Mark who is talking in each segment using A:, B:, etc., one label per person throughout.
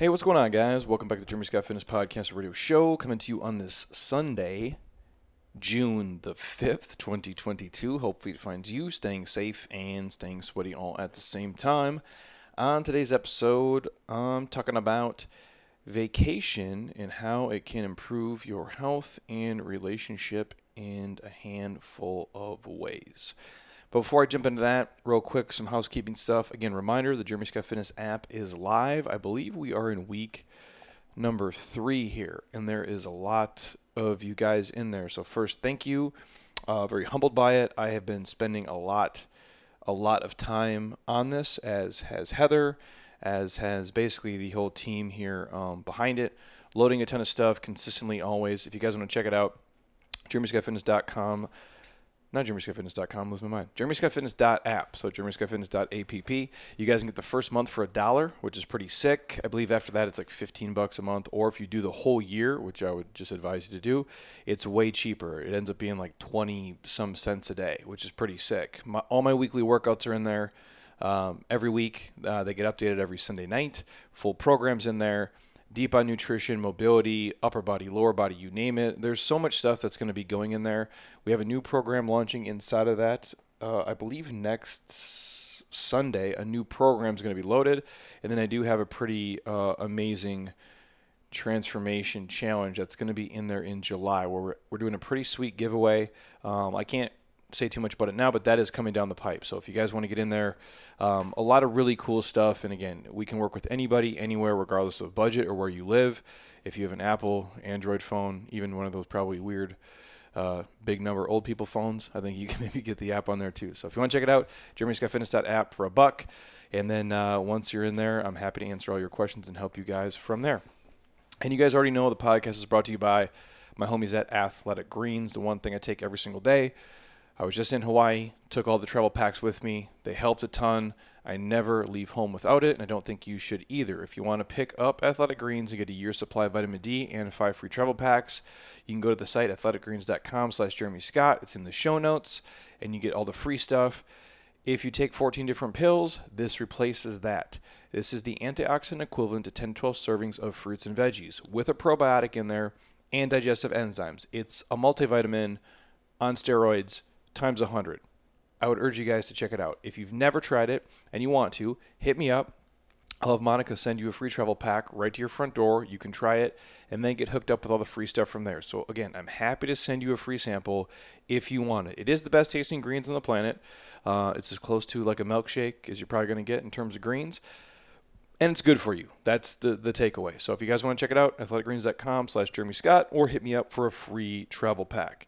A: Hey, what's going on, guys? Welcome back to the Jeremy Scott Fitness Podcast Radio Show, coming to you on this Sunday, June the 5th, 2022. Hopefully, it finds you staying safe and staying sweaty all at the same time. On today's episode, I'm talking about vacation and how it can improve your health and relationship in a handful of ways. But before I jump into that, real quick, some housekeeping stuff. Again, reminder the Jeremy Scott Fitness app is live. I believe we are in week number three here, and there is a lot of you guys in there. So, first, thank you. Uh, very humbled by it. I have been spending a lot, a lot of time on this, as has Heather, as has basically the whole team here um, behind it, loading a ton of stuff consistently, always. If you guys want to check it out, jeremyscottfitness.com not jeremyscottfitness.com, lose my mind. jeremyscottfitness.app. So jeremyscottfitness.app. You guys can get the first month for a dollar, which is pretty sick. I believe after that it's like 15 bucks a month. Or if you do the whole year, which I would just advise you to do, it's way cheaper. It ends up being like 20 some cents a day, which is pretty sick. My, all my weekly workouts are in there. Um, every week uh, they get updated every Sunday night. Full programs in there deep on nutrition, mobility, upper body, lower body, you name it. There's so much stuff that's going to be going in there. We have a new program launching inside of that. Uh, I believe next Sunday, a new program is going to be loaded. And then I do have a pretty uh, amazing transformation challenge that's going to be in there in July where we're, we're doing a pretty sweet giveaway. Um, I can't say too much about it now, but that is coming down the pipe. So if you guys want to get in there, um, a lot of really cool stuff. And again, we can work with anybody, anywhere, regardless of budget or where you live. If you have an Apple, Android phone, even one of those probably weird, uh, big number old people phones, I think you can maybe get the app on there too. So if you want to check it out, jeremyscottfitness.app for a buck. And then uh, once you're in there, I'm happy to answer all your questions and help you guys from there. And you guys already know the podcast is brought to you by my homies at Athletic Greens, the one thing I take every single day. I was just in Hawaii, took all the travel packs with me. They helped a ton. I never leave home without it, and I don't think you should either. If you want to pick up Athletic Greens and get a year's supply of vitamin D and five free travel packs, you can go to the site athleticgreens.com slash Jeremy Scott. It's in the show notes, and you get all the free stuff. If you take 14 different pills, this replaces that. This is the antioxidant equivalent to 10 12 servings of fruits and veggies with a probiotic in there and digestive enzymes. It's a multivitamin on steroids times 100. I would urge you guys to check it out. If you've never tried it and you want to, hit me up. I'll have Monica send you a free travel pack right to your front door. You can try it and then get hooked up with all the free stuff from there. So, again, I'm happy to send you a free sample if you want it. It is the best tasting greens on the planet. Uh, it's as close to like a milkshake as you're probably going to get in terms of greens. And it's good for you. That's the, the takeaway. So, if you guys want to check it out, athleticgreens.com slash Jeremy Scott or hit me up for a free travel pack.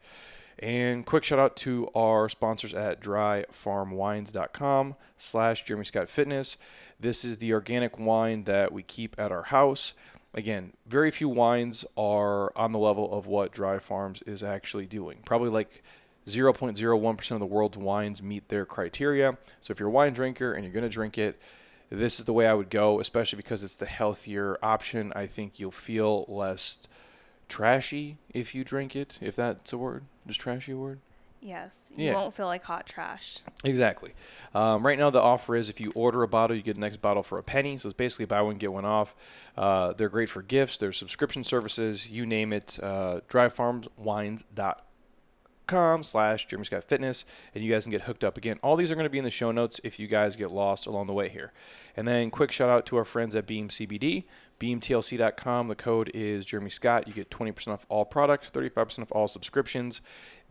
A: And quick shout out to our sponsors at dryfarmwines.com slash Jeremy Scott Fitness. This is the organic wine that we keep at our house. Again, very few wines are on the level of what Dry Farms is actually doing. Probably like 0.01% of the world's wines meet their criteria. So if you're a wine drinker and you're going to drink it, this is the way I would go, especially because it's the healthier option. I think you'll feel less trashy if you drink it, if that's a word. Is trashy a word?
B: Yes, you yeah. won't feel like hot trash.
A: Exactly. Um, right now, the offer is if you order a bottle, you get the next bottle for a penny. So it's basically buy one get one off. Uh, they're great for gifts. They're subscription services. You name it. Uh, dryfarmswines.com slash Jeremy Scott Fitness, and you guys can get hooked up again. All these are going to be in the show notes if you guys get lost along the way here. And then quick shout out to our friends at Beam CBD beamtlc.com. The code is Jeremy Scott. You get 20% off all products, 35% off all subscriptions.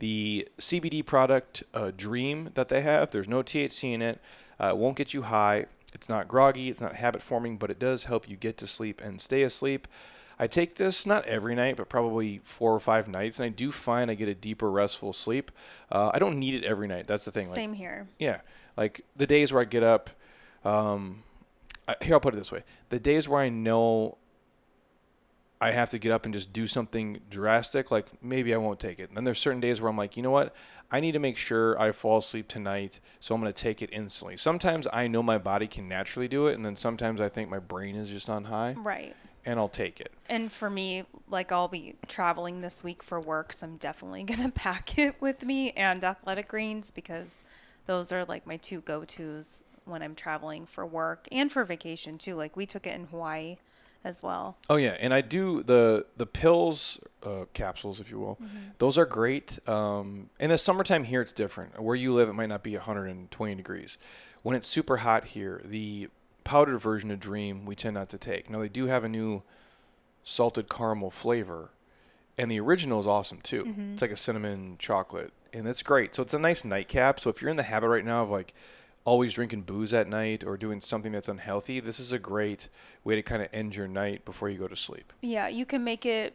A: The CBD product, uh, Dream, that they have, there's no THC in it. Uh, it won't get you high. It's not groggy. It's not habit forming, but it does help you get to sleep and stay asleep. I take this not every night, but probably four or five nights, and I do find I get a deeper, restful sleep. Uh, I don't need it every night. That's the thing.
B: Same like, here.
A: Yeah, like the days where I get up. Um, here I'll put it this way: the days where I know I have to get up and just do something drastic, like maybe I won't take it. And then there's certain days where I'm like, you know what? I need to make sure I fall asleep tonight, so I'm going to take it instantly. Sometimes I know my body can naturally do it, and then sometimes I think my brain is just on high.
B: Right.
A: And I'll take it.
B: And for me, like I'll be traveling this week for work, so I'm definitely going to pack it with me and athletic greens because those are like my two go tos when I'm traveling for work and for vacation too. Like we took it in Hawaii as well.
A: Oh yeah, and I do the the pills uh, capsules, if you will. Those are great. Um, in the summertime here, it's different. Where you live, it might not be 120 degrees. When it's super hot here, the powdered version of Dream we tend not to take. Now they do have a new salted caramel flavor, and the original is awesome too. It's like a cinnamon chocolate, and it's great. So it's a nice nightcap. So if you're in the habit right now of like always drinking booze at night or doing something that's unhealthy, this is a great way to kind of end your night before you go to sleep.
B: Yeah, you can make it,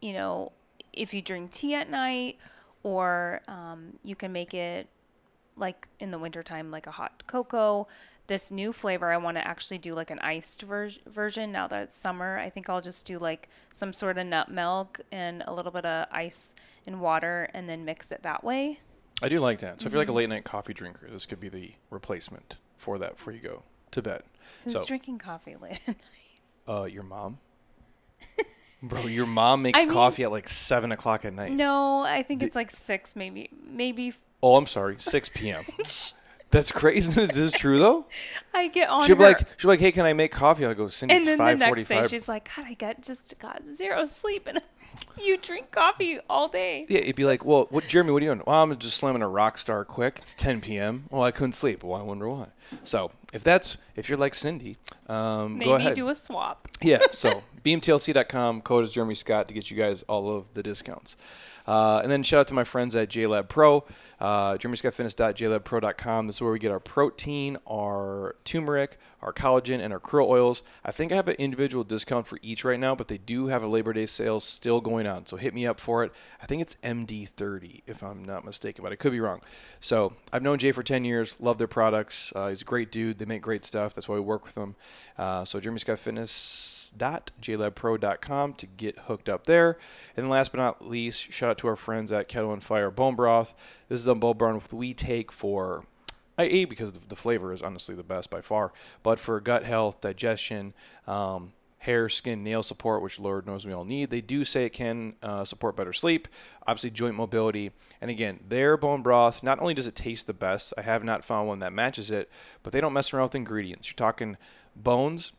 B: you know, if you drink tea at night, or um, you can make it like in the wintertime, like a hot cocoa. This new flavor, I want to actually do like an iced ver- version now that it's summer. I think I'll just do like some sort of nut milk and a little bit of ice and water and then mix it that way.
A: I do like that. So if you're like a late night coffee drinker, this could be the replacement for that before you go to bed.
B: Who's
A: so,
B: drinking coffee late at night?
A: uh, your mom, bro, your mom makes
B: I mean-
A: coffee at like seven o'clock at night.
B: No, I think it's like six, maybe, maybe.
A: Oh, I'm sorry, six p.m. That's crazy. Is this true though?
B: I get on
A: She'll be
B: her-
A: like, she'll be like, hey, can I make coffee? I go, Cindy,
B: and
A: it's
B: then the next day she's like, God, I got just got zero sleep, and you drink coffee all day.
A: Yeah, it'd be like, well, what, Jeremy, what are you doing? Well, I'm just slamming a rock star quick. It's 10 p.m. Well, I couldn't sleep. Well, I wonder why. So if that's if you're like Cindy, um,
B: Maybe
A: go ahead.
B: do a swap.
A: yeah. So beamtlc.com code is Jeremy Scott to get you guys all of the discounts. Uh, and then shout out to my friends at JLab Pro, uh, jeremyscottfitness.jlabpro.com. This is where we get our protein, our turmeric, our collagen, and our krill oils. I think I have an individual discount for each right now, but they do have a Labor Day sale still going on. So hit me up for it. I think it's MD30 if I'm not mistaken, but I could be wrong. So I've known Jay for 10 years, love their products. Uh, he's a great dude. They make great stuff. That's why we work with them. Uh, so Jeremy Scott Fitness www.jlabpro.com to get hooked up there. And last but not least, shout out to our friends at Kettle and Fire Bone Broth. This is the bone broth we take for A because the flavor is honestly the best by far, but for gut health, digestion, um, hair, skin, nail support, which Lord knows we all need. They do say it can uh, support better sleep, obviously joint mobility, and again, their bone broth. Not only does it taste the best, I have not found one that matches it, but they don't mess around with ingredients. You're talking bones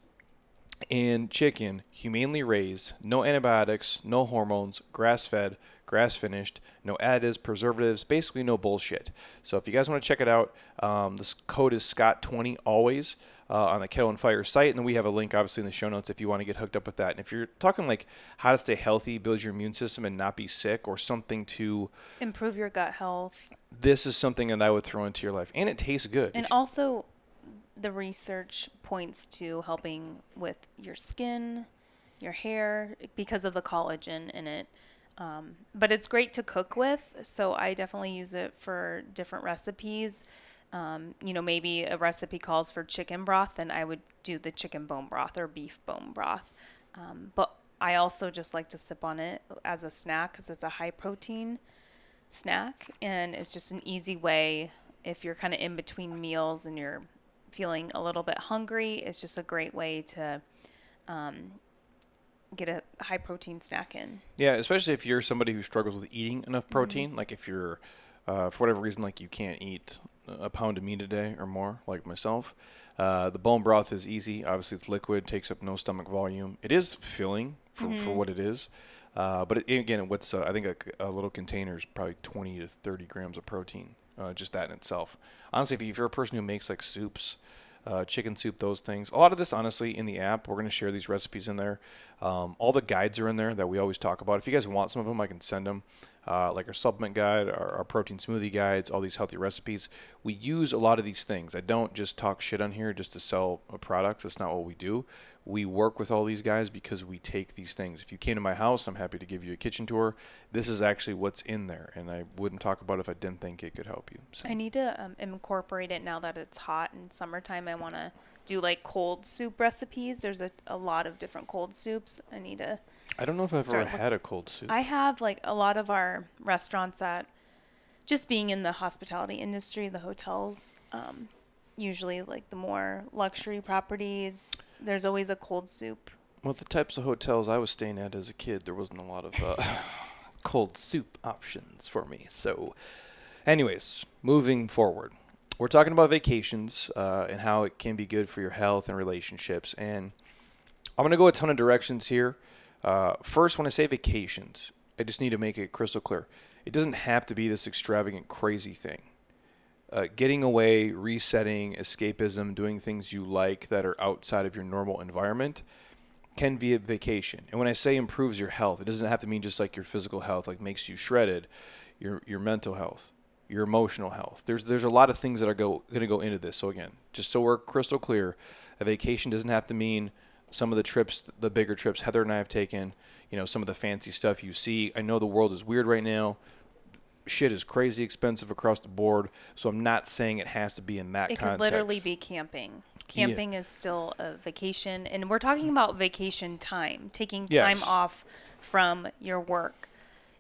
A: and chicken, humanely raised, no antibiotics, no hormones, grass fed, grass finished, no additives, preservatives, basically no bullshit. So if you guys want to check it out, um, this code is Scott20 always uh, on the Kettle and Fire site. And then we have a link obviously in the show notes if you want to get hooked up with that. And if you're talking like how to stay healthy, build your immune system, and not be sick or something to,
B: Improve your gut health,
A: this is something that I would throw into your life. And it tastes good.
B: and
A: If-
B: also the research points to helping with your skin, your hair, because of the collagen in it. Um, but it's great to cook with, so I definitely use it for different recipes. Um, you know, maybe a recipe calls for chicken broth, then I would do the chicken bone broth or beef bone broth. Um, but I also just like to sip on it as a snack because it's a high protein snack and it's just an easy way if you're kind of in between meals and you're feeling a little bit hungry it's just a great way to um, get a high protein snack in
A: Yeah, especially if you're somebody who struggles with eating enough
B: Mm-hmm.
A: protein. Like if you're, uh, for whatever reason, like you can't eat a pound of meat a day or more, like myself. Uh, the bone broth is easy. Obviously, it's liquid, takes up no stomach volume. It is filling for,
B: Mm-hmm.
A: for what it is. Uh, but it, again, what's uh, I think a, a little container is probably 20 to 30 grams of protein, uh, just that in itself. Honestly, if, you, if you're a person who makes like soups, uh, chicken soup, those things. A lot of this, honestly, in the app, we're going to share these recipes in there. Um, all the guides are in there that we always talk about. If you guys want some of them, I can send them. Uh, like our supplement guide, our, our protein smoothie guides, all these healthy recipes. We use a lot of these things. I don't just talk shit on here just to sell a product. That's not what we do. We work with all these guys because we take these things. If you came to my house, I'm happy to give you a kitchen tour. This is actually what's in there, and I wouldn't talk about it if I didn't think it could help you. So.
B: i need to um, incorporate it now that it's hot and summertime i want to do like cold soup recipes there's a, a lot of different cold soups i need to
A: I don't know if I've ever had a cold soup.
B: I have like a lot of our restaurants that just being in the hospitality industry, the hotels, um, usually like the more luxury properties, there's always a cold soup.
A: Well, the types of hotels I was staying at as a kid, there wasn't a lot of uh, cold soup options for me. So, anyways, moving forward, we're talking about vacations uh, and how it can be good for your health and relationships. And I'm going to go a ton of directions here. Uh, first, when I say vacations, I just need to make it crystal clear. It doesn't have to be this extravagant, crazy thing. Uh, getting away, resetting, escapism, doing things you like that are outside of your normal environment can be a vacation. And when I say improves your health, it doesn't have to mean just like your physical health, like makes you shredded, your your mental health, your emotional health. There's there's a lot of things that are go going to go into this. So again, just so we're crystal clear, a vacation doesn't have to mean some of the trips, the bigger trips Heather and I have taken, you know, some of the fancy stuff you see. I know the world is weird right now. Shit is crazy expensive across the board, so I'm not saying it has to be in that
B: It
A: context.
B: could literally be camping. Camping is still a vacation, and we're talking about vacation time, taking time
A: Yes.
B: off from your work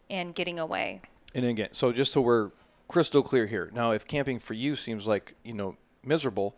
B: and getting away.
A: And again, so just so we're crystal clear here. Now, if camping for you seems like you know miserable,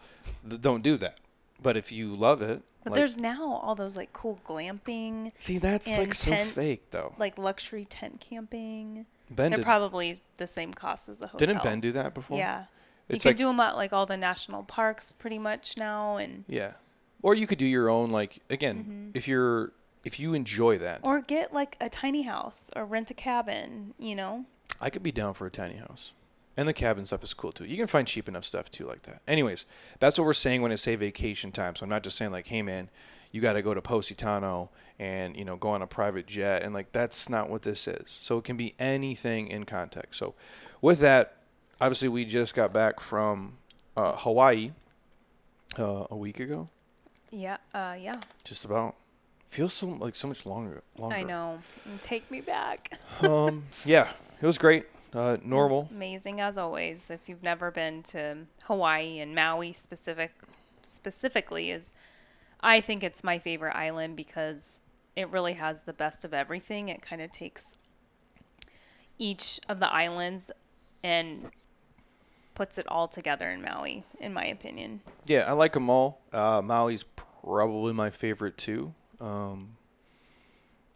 A: don't do that. But if you love it,
B: But
A: like-
B: there's now all those like cool glamping,
A: see that's like
B: and
A: so
B: tent-
A: fake though.
B: like luxury tent camping.
A: Ben
B: They're
A: did,
B: probably the same cost as a hotel.
A: didn't Ben do that before?
B: Yeah. You
A: It's
B: can
A: like-
B: do them at like all the national parks pretty much now, and
A: Yeah. Or you could do your own like again,
B: Mm-hmm.
A: if you're if you enjoy that.
B: or get like a tiny house or rent a cabin. You know.
A: I could be down for a tiny house. And the cabin stuff is cool too. You can find cheap enough stuff too like that. Anyways, that's what we're saying when I say vacation time. So I'm not just saying like, hey man, you got to go to Positano and you know go on a private jet and like that's not what this is. So it can be anything in context. So with that, obviously we just got back from uh, Hawaii uh, a week ago,
B: Yeah. Uh. Yeah.
A: just about. Feels so like so much longer. Longer.
B: I know. Take me back.
A: um, yeah, it was great. Uh, normal.
B: amazing as always. If you've never been to Hawaii and Maui specific specifically is I think it's my favorite island because it really has the best of everything. It kind of takes each of the islands and puts it all together in Maui in my opinion.
A: Yeah, I like them all. Uh, Maui's probably my favorite too. Um,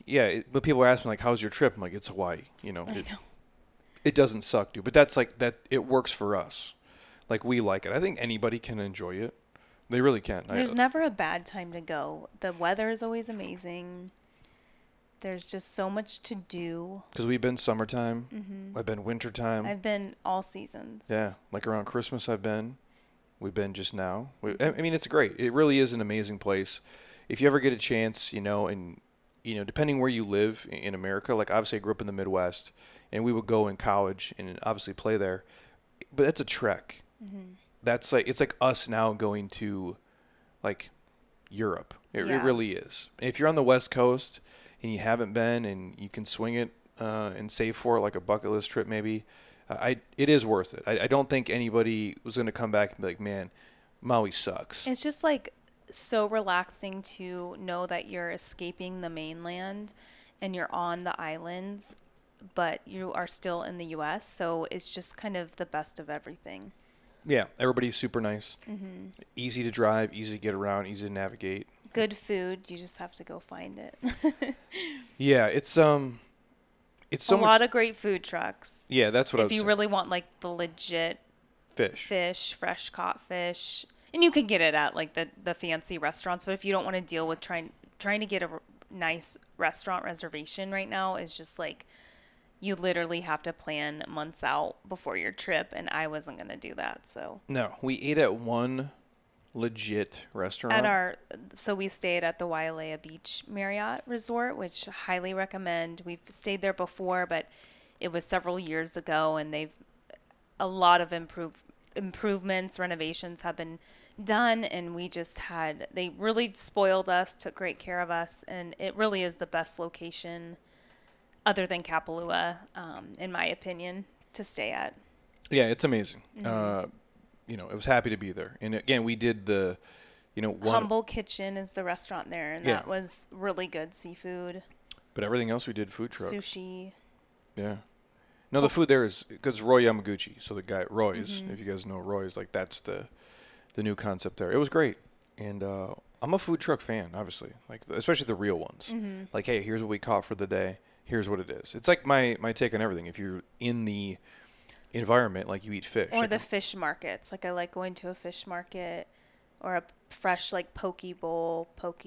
A: yeah, it, but people ask me like, "How's your trip?" I'm like, "It's Hawaii." You know,
B: I
A: it,
B: know.
A: It doesn't suck, dude. But that's like that. It works for us. Like we like it. I think anybody can enjoy it. They really can. I-
B: There's never a bad time to go. The weather is always amazing. There's just so much to do.
A: Because we've been summertime. I've been wintertime.
B: Mm-hmm. I've been all seasons.
A: Yeah, like around Christmas, I've been. We've been just now. We, I I mean, it's great. It really is an amazing place. If you ever get a chance, you know, and you know, depending where you live in America, like obviously I grew up in the Midwest, and we would go in college and obviously play there, but that's a trek. That's like it's like us now going to, like, Europe. It, it really is. If you're on the West Coast and you haven't been and you can swing it uh, and save for it like a bucket list trip maybe, uh, I it is worth it. I, I don't think anybody was going to come back and be like, man, Maui sucks.
B: It's just like so relaxing to know that you're escaping the mainland and you're on the islands, but you are still in the US. So it's just kind of the best of everything.
A: Yeah, everybody's super nice,
B: Mm-hmm.
A: easy to drive, easy to get around, easy to navigate.
B: Good food, you just have to go find it.
A: Yeah, it's um, it's so
B: a
A: much.
B: lot of great food trucks.
A: yeah, that's what I
B: if you
A: say.
B: really want like the legit
A: fish.
B: fish, fresh caught fish, and you can get it at like the the fancy restaurants. But if you don't want to deal with trying trying to get a nice restaurant reservation right now, is just like you literally have to plan months out before your trip, and I wasn't gonna do that. So
A: No, we ate at one legit restaurant.
B: at our so we stayed at the Wailea Beach Marriott Resort, which highly recommend. We've stayed there before, but it was several years ago, and they've a lot of improve improvements, renovations have been done, and we just had they really spoiled us, took great care of us, and it really is the best location, other than Kapalua, um, in my opinion, to stay at.
A: Yeah, it's amazing.
B: Mm-hmm.
A: Uh, you know, I was happy to be there. And again, we did the, you know, one,
B: Humble Kitchin is the restaurant there, and
A: Yeah.
B: that was really good seafood,
A: but everything else we did food truck.
B: sushi.
A: Yeah. No, the food there is because Roy Yamaguchi. So the guy Roy's,
B: Mm-hmm.
A: if you guys know Roy's, like that's the, the new concept there. It was great, and uh, I'm a food truck fan, obviously. Like especially the real ones.
B: Mm-hmm.
A: Like, hey, here's what we caught for the day. Here's what it is. It's like my my take on everything. If you're in the environment, like you eat fish.
B: or
A: Like,
B: the fish markets. Like I like going to a fish market or a fresh like poke bowl, poke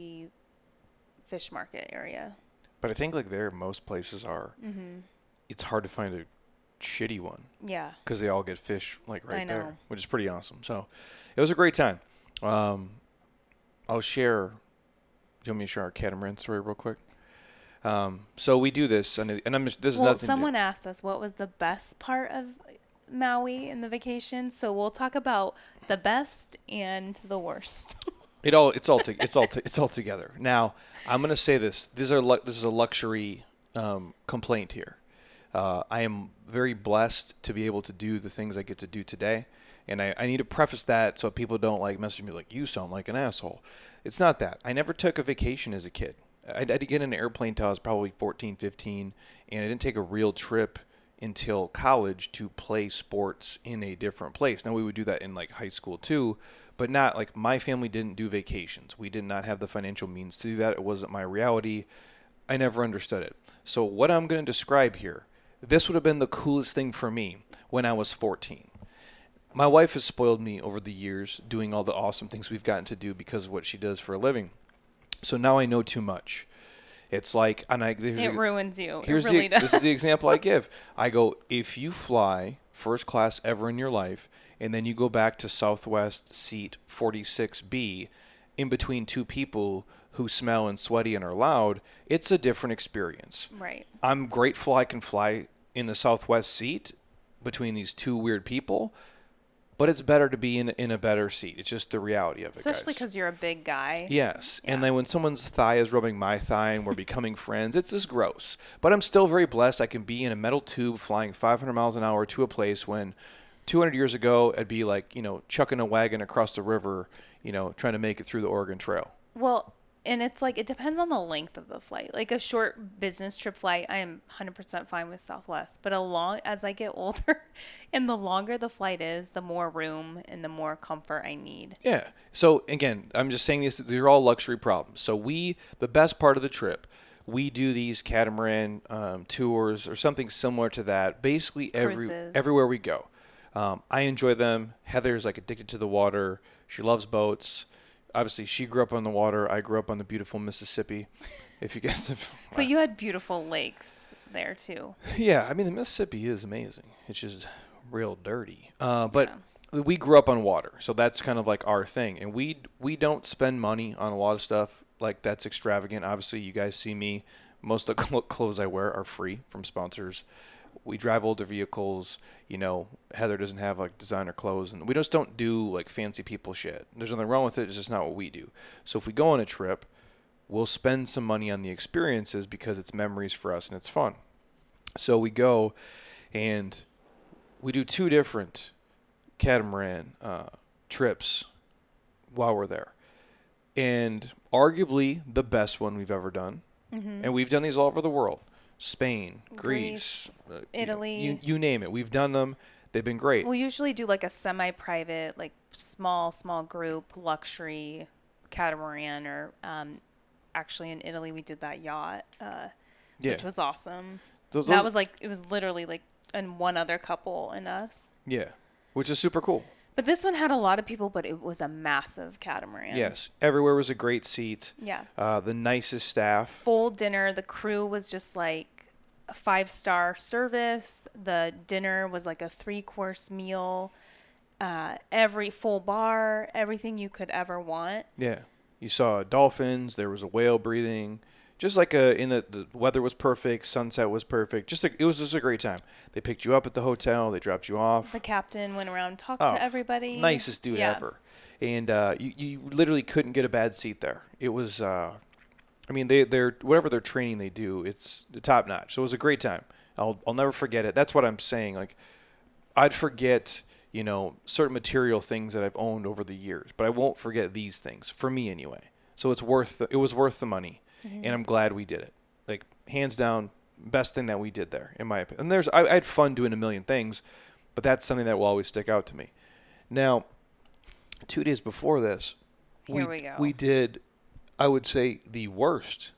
B: fish market area.
A: But I think like there, most places are.
B: Mm-hmm.
A: It's hard to find a shitty one
B: Yeah.
A: because they all get fish like right there, which is pretty awesome. So it was a great time. Um, I'll share. Do you want me to share our catamaran story real quick? Um, so we do this, and, and I'm this is
B: well,
A: nothing.
B: someone asked us what was the best part of Maui in the vacation, so we'll talk about the best and the worst.
A: It all it's all to, it's all to, it's all together. Now I'm gonna say this. These are this is a luxury um, complaint here. Uh, I am very blessed to be able to do the things I get to do today, and I, I need to preface that so people don't like message me like you sound like an asshole. It's not that. I never took a vacation as a kid. I, I did get an airplane till I was probably 14, 15, and I didn't take a real trip until college to play sports in a different place. Now we would do that in like high school too, but not like my family didn't do vacations. We did not have the financial means to do that. It wasn't my reality. I never understood it. So what I'm going to describe here, this would have been the coolest thing for me when I was 14. My wife has spoiled me over the years doing all the awesome things we've gotten to do because of what she does for a living. So now I know too much. It's like, and I
B: it ruins you.
A: Here's
B: it really
A: the
B: does.
A: this is the example I give. I go if you fly first class ever in your life, and then you go back to Southwest seat 46B, in between two people who smell and sweaty and are loud, it's a different experience.
B: right.
A: I'm grateful I can fly in the Southwest seat between these two weird people, but it's better to be in in a better seat. It's just the reality of it,
B: Especially because you're a big guy.
A: Yes. And then when someone's thigh is rubbing my thigh and we're becoming friends, it's just gross. But I'm still very blessed. I can be in a metal tube flying 500 miles an hour to a place when 200 years ago, I'd be like, you know, chucking a wagon across the river, you know, trying to make it through the Oregon Trail.
B: Well, and it's like it depends on the length of the flight. Like a short business trip flight, I am 100% fine with Southwest. But a long as I get older and the longer the flight is, the more room and the more comfort I need.
A: Yeah. So again, I'm just saying this. These are all luxury problems. So we, the best part of the trip, we do these catamaran um, tours or something similar to that. Basically, every
B: Cruises.
A: everywhere we go, um, I enjoy them. Heather's like addicted to the water. She loves boats. Obviously, she grew up on the water. I grew up on the beautiful Mississippi. If you guys have,
B: But you had beautiful lakes there too.
A: yeah, I mean the Mississippi is amazing. It's just real dirty. Uh, but we grew up on water, so that's kind of like our thing. And we we don't spend money on a lot of stuff like that's extravagant. Obviously, you guys see me. Most of the clothes I wear are free from sponsors. We drive older vehicles. You know, Heather doesn't have like designer clothes, and we just don't do like fancy people shit. There's nothing wrong with it. It's just not what we do. So if we go on a trip, we'll spend some money on the experiences because it's memories for us and it's fun. So we go and we do two different catamaran uh, trips while we're there. And arguably the best one we've ever done. And we've done these all over the world Spain, Greece, uh, you know,
B: Italy.
A: you, you name it. We've done them. They've been great.
B: We'll usually do like a semi-private, like small, small group luxury catamaran, or um, actually in Italy we did that yacht, uh,
A: yeah.
B: which was awesome.
A: Those-
B: that was like it was literally like and one other couple and us.
A: yeah. Which is super cool.
B: But this one had a lot of people, but it was a massive catamaran.
A: Yes. Everywhere was a great seat.
B: Yeah.
A: Uh, the nicest staff.
B: Full dinner. The crew was just like a five star service. The dinner was like a three course meal. Uh, every full bar, everything you could ever want.
A: Yeah, you saw dolphins. There was a whale breathing. Just like a in the, the weather was perfect, sunset was perfect. Just a, it was just a great time. They picked you up at the hotel. They dropped you off.
B: The captain went around and talked
A: Oh,
B: to everybody.
A: Nicest dude
B: Yeah.
A: ever. And uh, you you literally couldn't get a bad seat there. It was. Uh, I mean, they they're whatever their training they do, it's top notch. So it was a great time. I'll I'll never forget it. That's what I'm saying. Like, I'd forget you know certain material things that I've owned over the years, but I won't forget these things for me anyway. So it's worth the, it was worth the money, Mm-hmm. and I'm glad we did it. Like hands down, best thing that we did there, in my opinion. And there's I, I had fun doing a million things, but that's something that will always stick out to me. Now, two days before this,
B: we go.
A: we did, I would say, the worst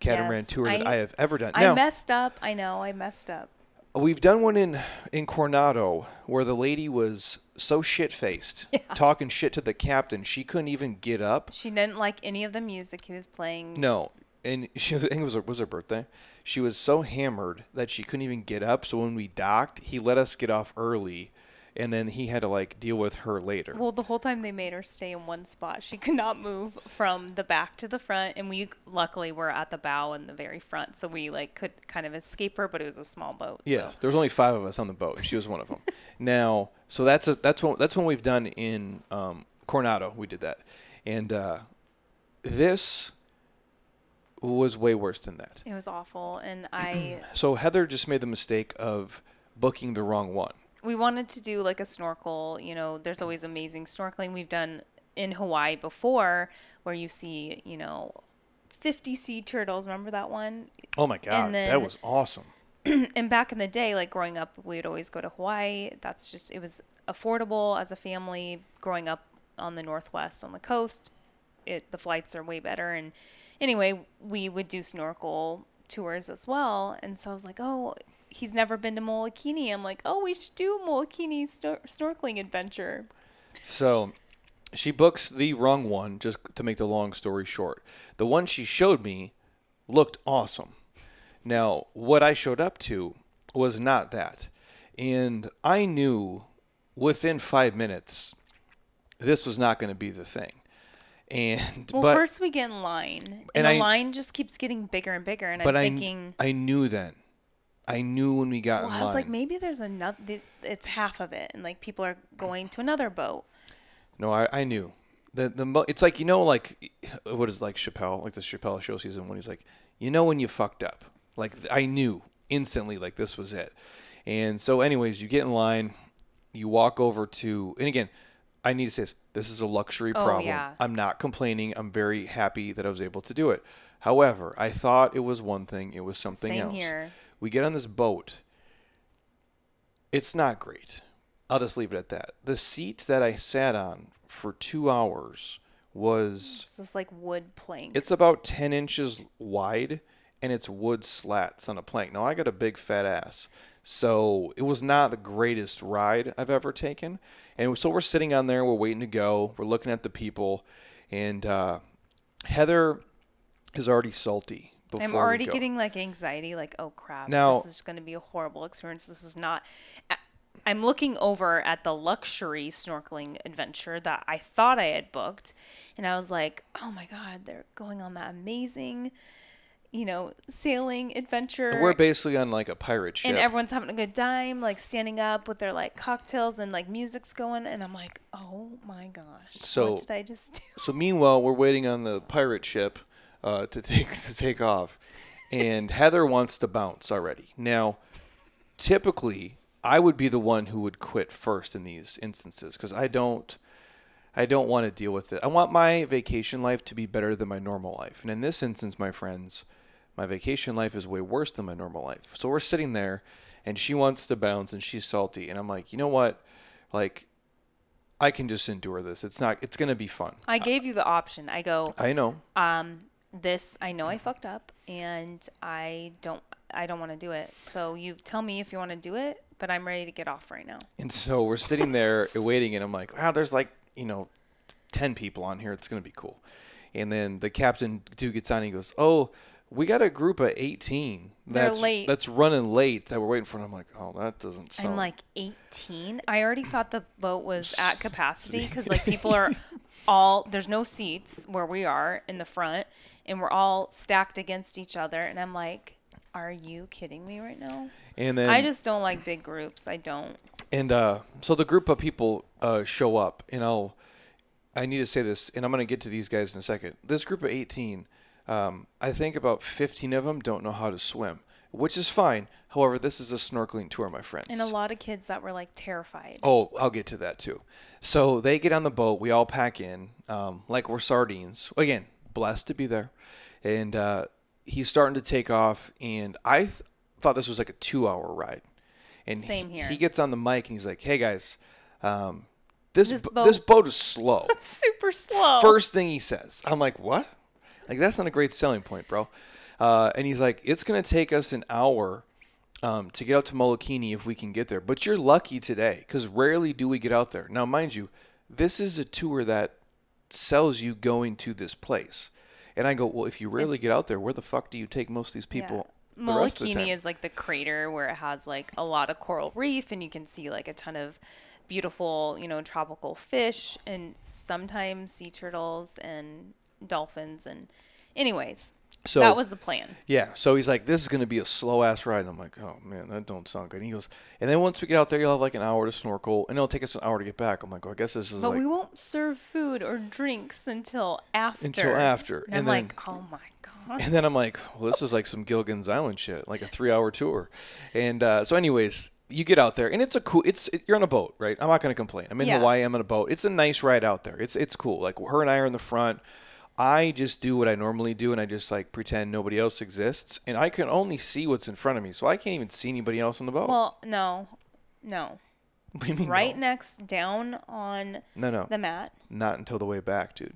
A: catamaran
B: Yes,
A: tour that
B: I-
A: I have ever done.
B: I
A: now,
B: messed up. I know I messed up.
A: we've done one in in Coronado where the lady was so shit faced, talking shit to the captain, she couldn't even get up.
B: She didn't like any of the music he was playing.
A: No, and she was, I think it was her, was her birthday. She was so hammered that she couldn't even get up. So when we docked, he let us get off early, and then he had to like deal with her later.
B: Well, the whole time they made her stay in one spot. She could not move from the back to the front, and we luckily were at the bow and the very front, so we like could kind of escape her. But it was a small boat.
A: Yeah,
B: so.
A: there was only five of us on the boat, and she was one of them. now, so that's a that's what that's what we've done in um, Coronado. We did that, and uh, this was way worse than that.
B: It was awful, and I
A: So Heather just made the mistake of booking the wrong one.
B: We wanted to do like a snorkel. You know, there's always amazing snorkeling we've done in Hawaii before, where you see you know. 50 sea turtles, remember that one?
A: Oh my god, that was awesome.
B: and back in the day, like growing up, we'd always go to Hawaii. That's just it was affordable as a family. Growing up on the northwest on the coast, it the flights are way better. And anyway, we would do snorkel tours as well. And so I was like, oh, he's never been to Molokini. I'm like, oh, we should do a Molokini snor- snorkeling adventure.
A: So she books the wrong one, just to make the long story short. The one she showed me looked awesome. Now, what I showed up to was not that. And I knew within five minutes this was not going to be the thing. And
B: Well,
A: but
B: first we get in line, and,
A: And
B: the
A: I-
B: line just keeps getting bigger and bigger. And
A: but
B: I'm
A: I
B: thinking,
A: I knew then. I knew when we got
B: well, I
A: line.
B: was like, maybe there's another. It's half of it, and like people are going to another boat.
A: No, I, I knew. The the mo- it's like you know like what is like Chappelle like the Chappelle show season when he's like you know when you fucked up like I knew instantly like this was it, and so anyways you get in line, you walk over to and again I need to say this this is a luxury problem
B: Oh,
A: problem.
B: yeah.
A: I'm not complaining. I'm very happy that I was able to do it. However, I thought it was one thing. It was something
B: Same
A: else.
B: here.
A: We get on this boat. It's not great. I'll just leave it at that. The seat that I sat on for two hours was
B: It's this like wood plank.
A: it's about 10 inches wide and it's wood slats on a plank. Now I got a big fat ass. So it was not the greatest ride I've ever taken. And so we're sitting on there, we're waiting to go, we're looking at the people, and uh, Heather is already salty. Before
B: I'm already getting like anxiety, like, oh crap,
A: Now-
B: this is going to be a horrible experience. This is not. I'm looking over at the luxury snorkeling adventure that I thought I had booked, and I was like, oh my god, they're going on that amazing, you know, sailing adventure.
A: We're basically on like a pirate ship.
B: and everyone's having a good time, like standing up with their like cocktails and like music's going, and I'm like, oh my gosh,
A: So-
B: what did I just do?
A: So meanwhile, we're waiting on the pirate ship uh, to take to take off, and Heather wants to bounce already. Now, typically, I would be the one who would quit first in these instances because I don't, I don't want to deal with it. I want my vacation life to be better than my normal life, and in this instance, my friends, my vacation life is way worse than my normal life. So we're sitting there, and she wants to bounce, and she's salty, and I'm like, you know what, like. I can just endure this. It's not. It's gonna be fun.
B: I gave you the option. I go,
A: I know.
B: This I know I fucked up and I don't I don't want to do it. So you tell me if you want to do it, but I'm ready to get off right now.
A: And so we're sitting there waiting, and I'm like, wow, there's like, you know, 10 people on here. It's going to be cool. And then the captain dude gets on and he goes, oh, we got a group of 18
B: They're
A: that's,
B: late.
A: that's running late that we're waiting for. And I'm like, oh, that doesn't sound.
B: I'm like 18. I already thought the boat was at capacity because like people are all there's no seats where we are in the front, and we're all stacked against each other. And I'm like, are you kidding me right now?
A: and then,
B: I just don't like big groups. I don't.
A: and uh, so the group of people uh, show up, and I'll, I need to say this, and I'm going to get to these guys in a second. This group of 18, um, I think about 15 of them don't know how to swim, which is fine. However, this is a snorkeling tour, my friends.
B: And a lot of kids that were like terrified.
A: Oh, I'll get to that too. So they get on the boat. We all pack in um, like we're sardines. Again, blessed to be there. And uh, he's starting to take off. And I th- thought this was like a two hour ride. And
B: Same
A: he,
B: here.
A: he gets on the mic and he's like, hey guys, um, this,
B: This
A: bo-
B: boat-
A: this boat is slow.
B: Super slow.
A: First thing he says. I'm like, what? Like, that's not a great selling point, bro. Uh, and he's like, it's going to take us an hour um, to get out to Molokini if we can get there. But you're lucky today because rarely do we get out there. Now, mind you, this is a tour that sells you going to this place. And I go, well, if you rarely
B: It's-
A: get out there, where the fuck do you take most of these people?
B: Yeah.
A: the rest the
B: Molokini is like the crater where it has like a lot of coral reef and you can see like a ton of beautiful, you know, tropical fish and sometimes sea turtles and dolphins and anyways.
A: So
B: that was the plan.
A: Yeah, so he's like, "This is gonna be a slow ass ride." And I'm like, "Oh man, that don't sound good." And he goes, "And then once we get out there, you'll have like an hour to snorkel, and it'll take us an hour to get back." I'm like, well, "I guess this is
B: But
A: like
B: we won't serve food or drinks until after.
A: Until after,
B: And,
A: and
B: I'm
A: then-
B: like, oh my god.
A: And then I'm like, well, this is like some Gilligan's Island shit, like a three-hour tour. And uh, so, anyways, you get out there, and it's a cool. It's it, you're on a boat, right? I'm not gonna complain. I'm in
B: Yeah.
A: Hawaii. I'm on a boat. It's a nice ride out there. It's it's cool. Like her and I are in the front. I just do what I normally do, and I just like pretend nobody else exists, and I can only see what's in front of me, so I can't even see anybody else on the boat.
B: Well, no, no.
A: what do you mean?
B: Right
A: no?
B: next down on
A: No, no,
B: the mat.
A: not until the way back, dude.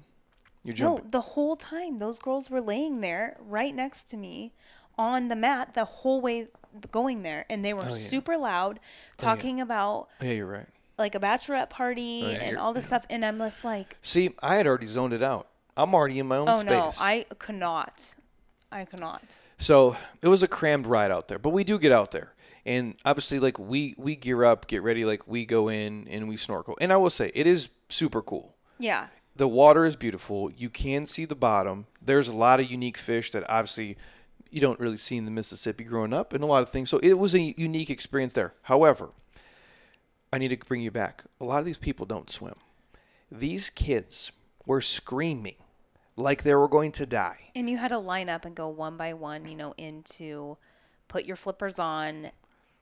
A: You're jumping.
B: No, the whole time those girls were laying there right next to me on the mat the whole way going there and they were
A: Oh, yeah.
B: super loud oh, talking about oh,
A: yeah, you're right.
B: like a bachelorette party
A: Oh, yeah,
B: and all this stuff and I'm just like,
A: See, I had already zoned it out. I'm already in my own
B: "Oh
A: space.
B: no, I cannot. I cannot.
A: So it was a crammed ride out there, but we do get out there, and obviously, like we we gear up, get ready, like we go in and we snorkel. And I will say, it is super cool.
B: Yeah.
A: The water is beautiful. You can see the bottom. There's a lot of unique fish that obviously you don't really see in the Mississippi growing up, and a lot of things. So it was a unique experience there. However, I need to bring you back. A lot of these people don't swim. These kids were screaming like they were going to die.
B: And you had to line up and go one by one, you know, into put your flippers on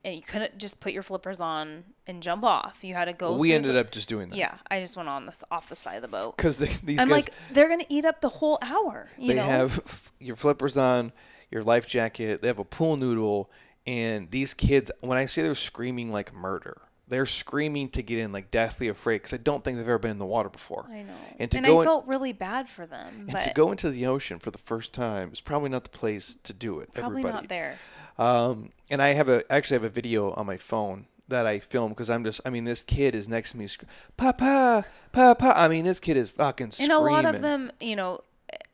B: and you couldn't just put your flippers on and jump off. You had to go
A: we ended
B: the-
A: up just doing that.
B: Yeah, I just went on this off the side of the boat.
A: Because these
B: I'm
A: guys,
B: like, they're gonna eat up the whole hour. You
A: they
B: know,
A: have f- your flippers on, your life jacket. They have a pool noodle, and these kids. When I say they're screaming like murder, they're screaming to get in, like deathly afraid. Because I don't think they've ever been in the water before.
B: I know,
A: And to
B: and
A: go
B: I
A: in-
B: felt really bad for them,
A: And
B: but
A: to go into the ocean for the first time is probably not the place to do it.
B: probably
A: everybody.
B: not there.
A: Um, and I have a actually have a video on my phone that I filmed because I'm just. I mean, this kid is next to me, sc- Papa, Papa. I mean, this kid is fucking Screaming.
B: And a lot of them, you know,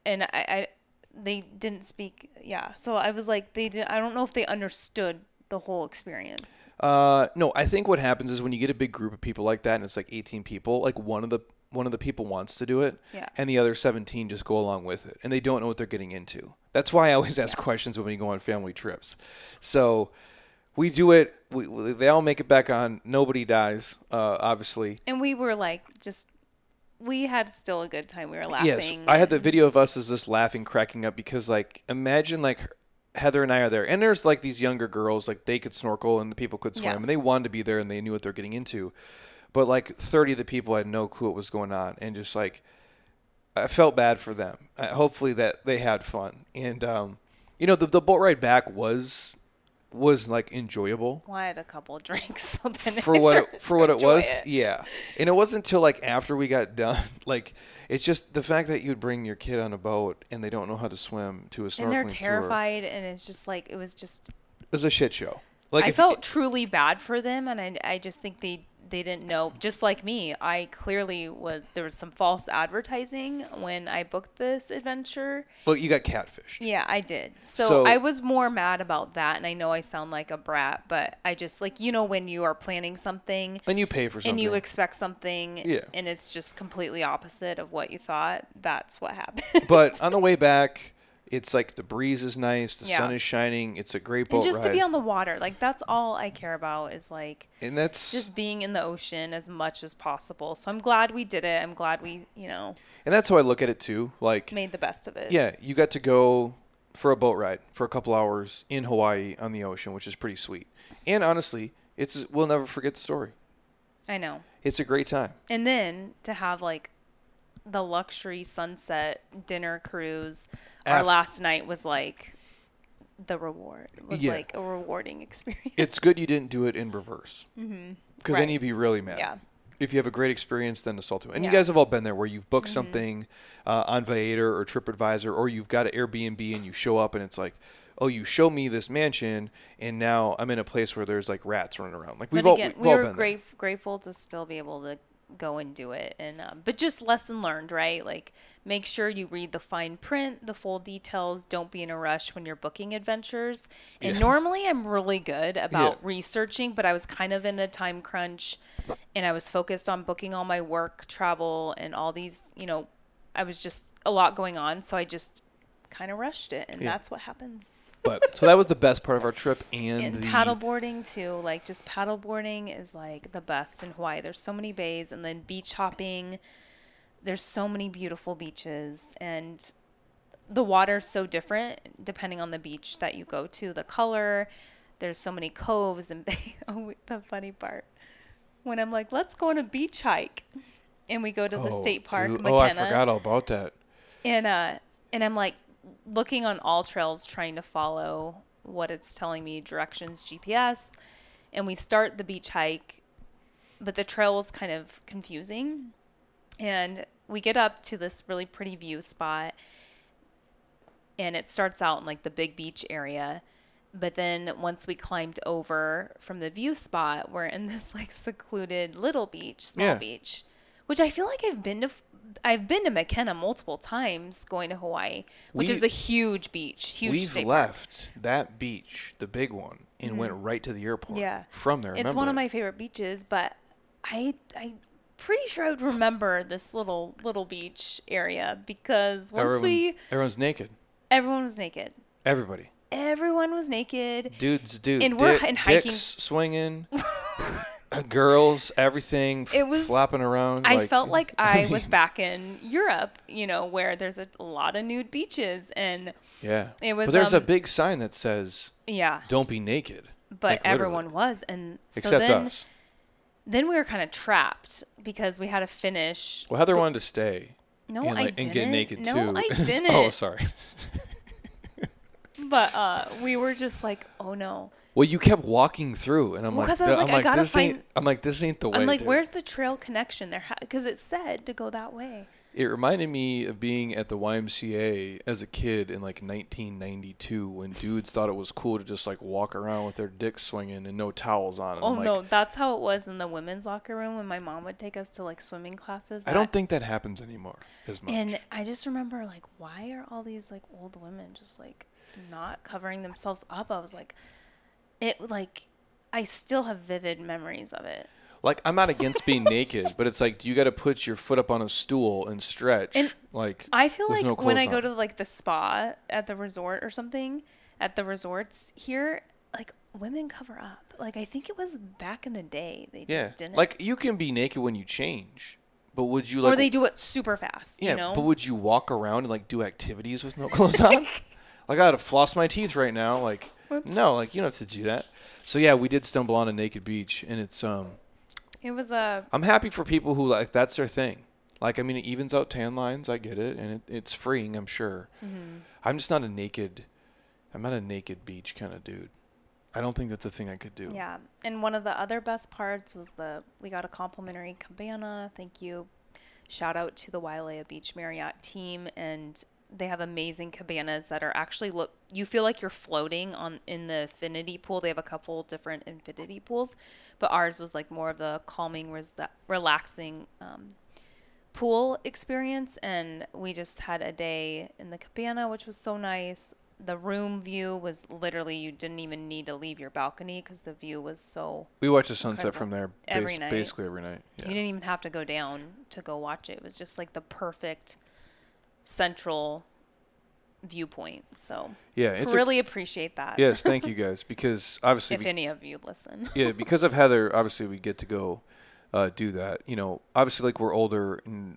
B: and I, I, they didn't speak. Yeah, so I was like, they did. I don't know if they understood the whole experience.
A: Uh, no, I think what happens is when you get a big group of people like that, and it's like 18 people, like one of the one of the people wants to do it,
B: Yeah.
A: and the other 17 just go along with it, and they don't know what they're getting into. That's why I always ask questions when we go on family trips. So we do it. We, we- they all make it back on. Nobody dies, uh, obviously.
B: And we were like, just, we had still a good time. We were laughing.
A: Yes, I had the video of us as just laughing, cracking up because like imagine like Heather and I are there, and there's like these younger girls like they could snorkel and the people could swim,
B: Yeah.
A: and they wanted to be there and they knew what they're getting into, but like 30 of the people had no clue what was going on, and just like I felt bad for them. Uh, hopefully that they had fun, and um, you know the the boat ride back was was like enjoyable
B: Well, I had a couple of drinks
A: for what it, for what it was. Yeah, and it wasn't until like after we got done. Like it's just the fact that you'd bring your kid on a boat and they don't know how to swim to a snorkeling
B: And they're
A: tour.
B: terrified, and it's just like it was just.
A: It was a shit show. Like
B: I
A: if-
B: felt truly bad for them, and I, I just think they they didn't know. Just like me, I clearly was there was some false advertising when I booked this adventure.
A: well, you got catfish.
B: Yeah, I did. So,
A: So-
B: I was more mad about that, and I know I sound like a brat, but I just like you know when you are planning something
A: And you pay for something.
B: and you expect something,
A: Yeah.
B: and it's just completely opposite of what you thought. That's what happened.
A: but on the way back, it's like the breeze is nice, the
B: Yeah.
A: sun is shining. It's a great boat
B: and just
A: ride,
B: to be on the water, like that's all I care about is like
A: and that's
B: just being in the ocean as much as possible. So I'm glad we did it. I'm glad we, you know,
A: and that's how I look at it too. Like
B: made the best of it.
A: Yeah, you got to go for a boat ride for a couple hours in Hawaii on the ocean, which is pretty sweet. And honestly, it's we'll never forget the story.
B: I know.
A: It's a great time.
B: And then to have like the luxury sunset dinner cruise, our
A: Af-
B: last night was like the reward. It was
A: Yeah.
B: like a rewarding experience.
A: It's good you didn't do it in reverse. Because then
B: Right.
A: you'd be really mad.
B: Yeah.
A: If you have a great experience, then assault him. And you
B: Yeah. Mm-hmm.
A: guys have all been there where you've booked something uh, on Viator or TripAdvisor, or you've got an Airbnb and you show up and it's like, oh, you show me this mansion, and now I'm in a place where there's like rats running around. Like we've
B: but
A: all,
B: again,
A: we've
B: we
A: all
B: were
A: been
B: grateful to still be able to go and do it. And um, but just lesson learned, right? Like make sure you read the fine print, the full details. Don't be in a rush when you're booking adventures. And
A: Yeah.
B: normally I'm really good about
A: Yeah.
B: researching, but I was kind of in a time crunch, and I was focused on booking all my work, travel, and all these. You know, I was just a lot going on, so I just kind of rushed it, and
A: Yeah.
B: that's what happens.
A: But so that was the best part of our trip, and,
B: And
A: the
B: paddleboarding too, like just paddleboarding is like the best in Hawaii. There's so many bays, and then beach hopping. There's so many beautiful beaches, and the water's so different depending on the beach that you go to. The color, there's so many coves and bay. Oh, the funny part when I'm like, let's go on a beach hike, and we go to the
A: Oh,
B: state park,
A: dude.
B: Makena
A: Oh, I forgot all about that.
B: and uh and i'm like looking on all trails trying to follow what it's telling me directions gps and we start the beach hike but the trail was kind of confusing and we get up to this really pretty view spot and it starts out in like the big beach area but then once we climbed over from the view spot we're in this like secluded little beach small
A: Yeah.
B: beach which i feel like i've been to i've been to makena multiple times going to hawaii which
A: We-
B: is a huge beach huge
A: We've
B: state park.
A: left that beach, the big one, and went right to the airport.
B: Mm-hmm. Yeah.
A: From there.
B: it's one of my favorite beaches but i i pretty sure i would remember this little little beach area because once
A: Everyone-
B: we
A: everyone's naked.
B: everyone was naked
A: Everybody.
B: everyone was naked
A: Dudes, dude.
B: And we're
A: dick-
B: in hiking-
A: Dicks swinging. girls, everything.
B: It was-
A: flapping around.
B: I
A: like-
B: felt like I was back in Europe, you know, where there's a lot of nude beaches and
A: Yeah.
B: It was,
A: But there's a
B: um,
A: big sign that says,
B: yeah,
A: "Don't be naked."
B: but
A: like, literally.
B: everyone was and so
A: Except
B: then
A: us.
B: then we were kind of trapped because we had to finish.
A: Well, Heather wanted to stay
B: No,
A: and,
B: I didn't.
A: and get naked
B: no,
A: too.
B: I didn't.
A: oh, sorry.
B: But uh, we were just like, oh no.
A: Well, you kept walking through, and I'm
B: Well,
A: like,
B: I was
A: I'm
B: like, I gotta
A: this ain't.
B: find-
A: I'm like, this ain't the way.
B: I'm like,
A: dude."
B: where's the trail connection there? Because it said to go that way.
A: It reminded me of being at the YMCA as a kid in like 1992 when dudes thought it was cool to just like walk around with their dicks swinging and no towels on. And
B: Oh
A: like,
B: no, that's how it was in the women's locker room when my mom would take us to like swimming classes.
A: I don't think that happens anymore as much.
B: And I just remember like, why are all these like old women just like not covering themselves up? I was like, it like, I still have vivid memories of it.
A: like, I'm not against being naked, but it's like, do you got to put your foot up on a stool and stretch?
B: And
A: like,
B: I feel like
A: no
B: when I
A: clothes
B: go to like the spa at the resort or something, at the resorts here, like women cover up. Like I think it was back in the day they just
A: yeah,
B: didn't.
A: like you can be naked when you change, but would you like?
B: or they do it super fast.
A: yeah,
B: you know.
A: but would you walk around and like do activities with no clothes on? like I gotta floss my teeth right now. Like,
B: Whoops.
A: no, like you don't have to do that. So yeah, we did stumble on a naked beach, and it's um.
B: it was a
A: I'm happy for people who like that's their thing. Like I mean, it evens out tan lines. I get it, and it, it's freeing. I'm sure.
B: Mm-hmm.
A: I'm just not a naked. I'm not a naked beach kind of dude. I don't think that's a thing I could do.
B: Yeah, and one of the other best parts was the we got a complimentary cabana. Thank you. Shout out to the Wailea Beach Marriott team, and they have amazing cabanas that are actually look. You feel like you're floating on in the infinity pool. They have a couple different infinity pools, but ours was like more of the calming, res- relaxing um, pool experience, and we just had a day in the cabana, which was so nice. The room view was literally you didn't even need to leave your balcony because the view was so
A: We watched the sunset
B: Incredible.
A: from there
B: Every night.
A: basically every night.
B: you didn't even have to go down to go watch it. It was just like the perfect central viewpoint. So
A: Yeah, it's a-
B: really appreciate that.
A: yes. Thank you guys because obviously
B: if
A: we,
B: any of you listen.
A: yeah because of Heather obviously we get to go uh, do that. You know, obviously like we're older and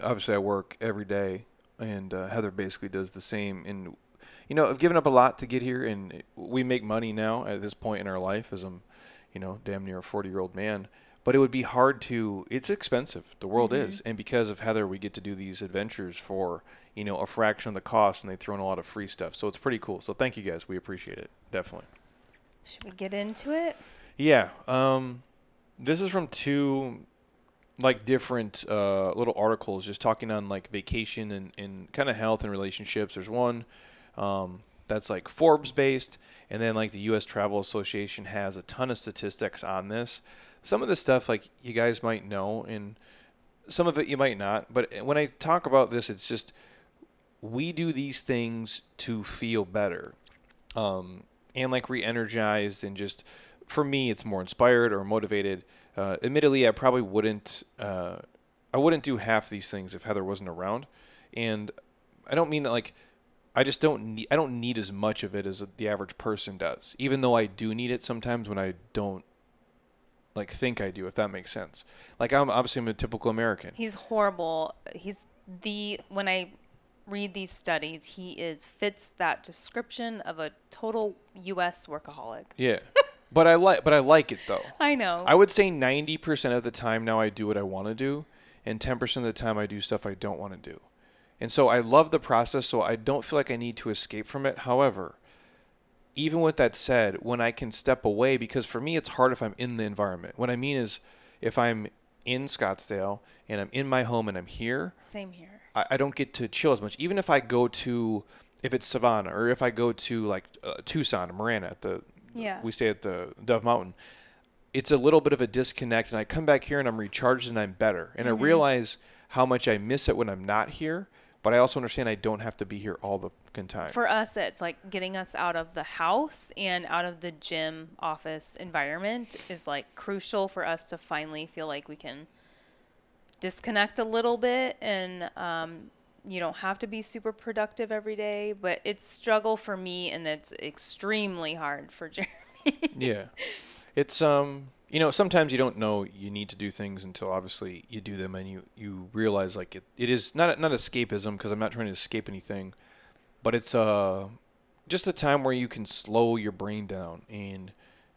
A: obviously I work every day and uh, Heather basically does the same and you know I've given up a lot to get here and we make money now at this point in our life as I'm you know damn near a 40 year old man but it would be hard to it's expensive the world is and because of Heather we get to do these adventures for you know a fraction of the cost and they throw in a lot of free stuff so it's pretty cool so thank you guys we appreciate it definitely
B: Should we get into it?
A: yeah. Um, this is from two like different uh, little articles just talking on like vacation and, and kind of health and relationships. There's one um, that's like Forbes based, and then like the U.S. Travel Association has a ton of statistics on this. Some of the stuff like you guys might know, and some of it you might not. But when I talk about this, it's just we do these things to feel better, um, and like re-energized, and just for me, it's more inspired or motivated. Uh, admittedly, I probably wouldn't. Uh, I wouldn't do half these things if Heather wasn't around, and I don't mean that like I just don't need I don't need as much of it as the average person does. Even though I do need it sometimes when I don't like think I do, if that makes sense. Like I'm obviously I'm a typical American.
B: He's horrible. He's the when I read these studies, he is fits that description of a total US workaholic.
A: Yeah. but I like but I like it though.
B: I know.
A: I would say 90% of the time now I do what I want to do and 10% of the time I do stuff I don't want to do. And so I love the process, so I don't feel like I need to escape from it. However, even with that said, when I can step away, because for me it's hard if I'm in the environment. What I mean is if I'm in Scottsdale and I'm in my home and I'm here,
B: Same here.
A: I, I don't get to chill as much. Even if I go to, if it's Savannah or if I go to like uh, Tucson or Marana at the,
B: Yeah.
A: we stay at the Dove Mountain, it's a little bit of a disconnect. And I come back here and I'm recharged and I'm better. And
B: Mm-hmm.
A: I realize how much I miss it when I'm not here. But I also understand I don't have to be here all the fucking time.
B: For us, it's like getting us out of the house and out of the gym office environment is like crucial for us to finally feel like we can disconnect a little bit and um, you don't have to be super productive every day. But it's struggle for me and it's extremely hard for Jeremy.
A: yeah. It's um you know, sometimes you don't know you need to do things until obviously you do them and you you realize like it, it is not not escapism because I'm not trying to escape anything, but it's uh just a time where you can slow your brain down and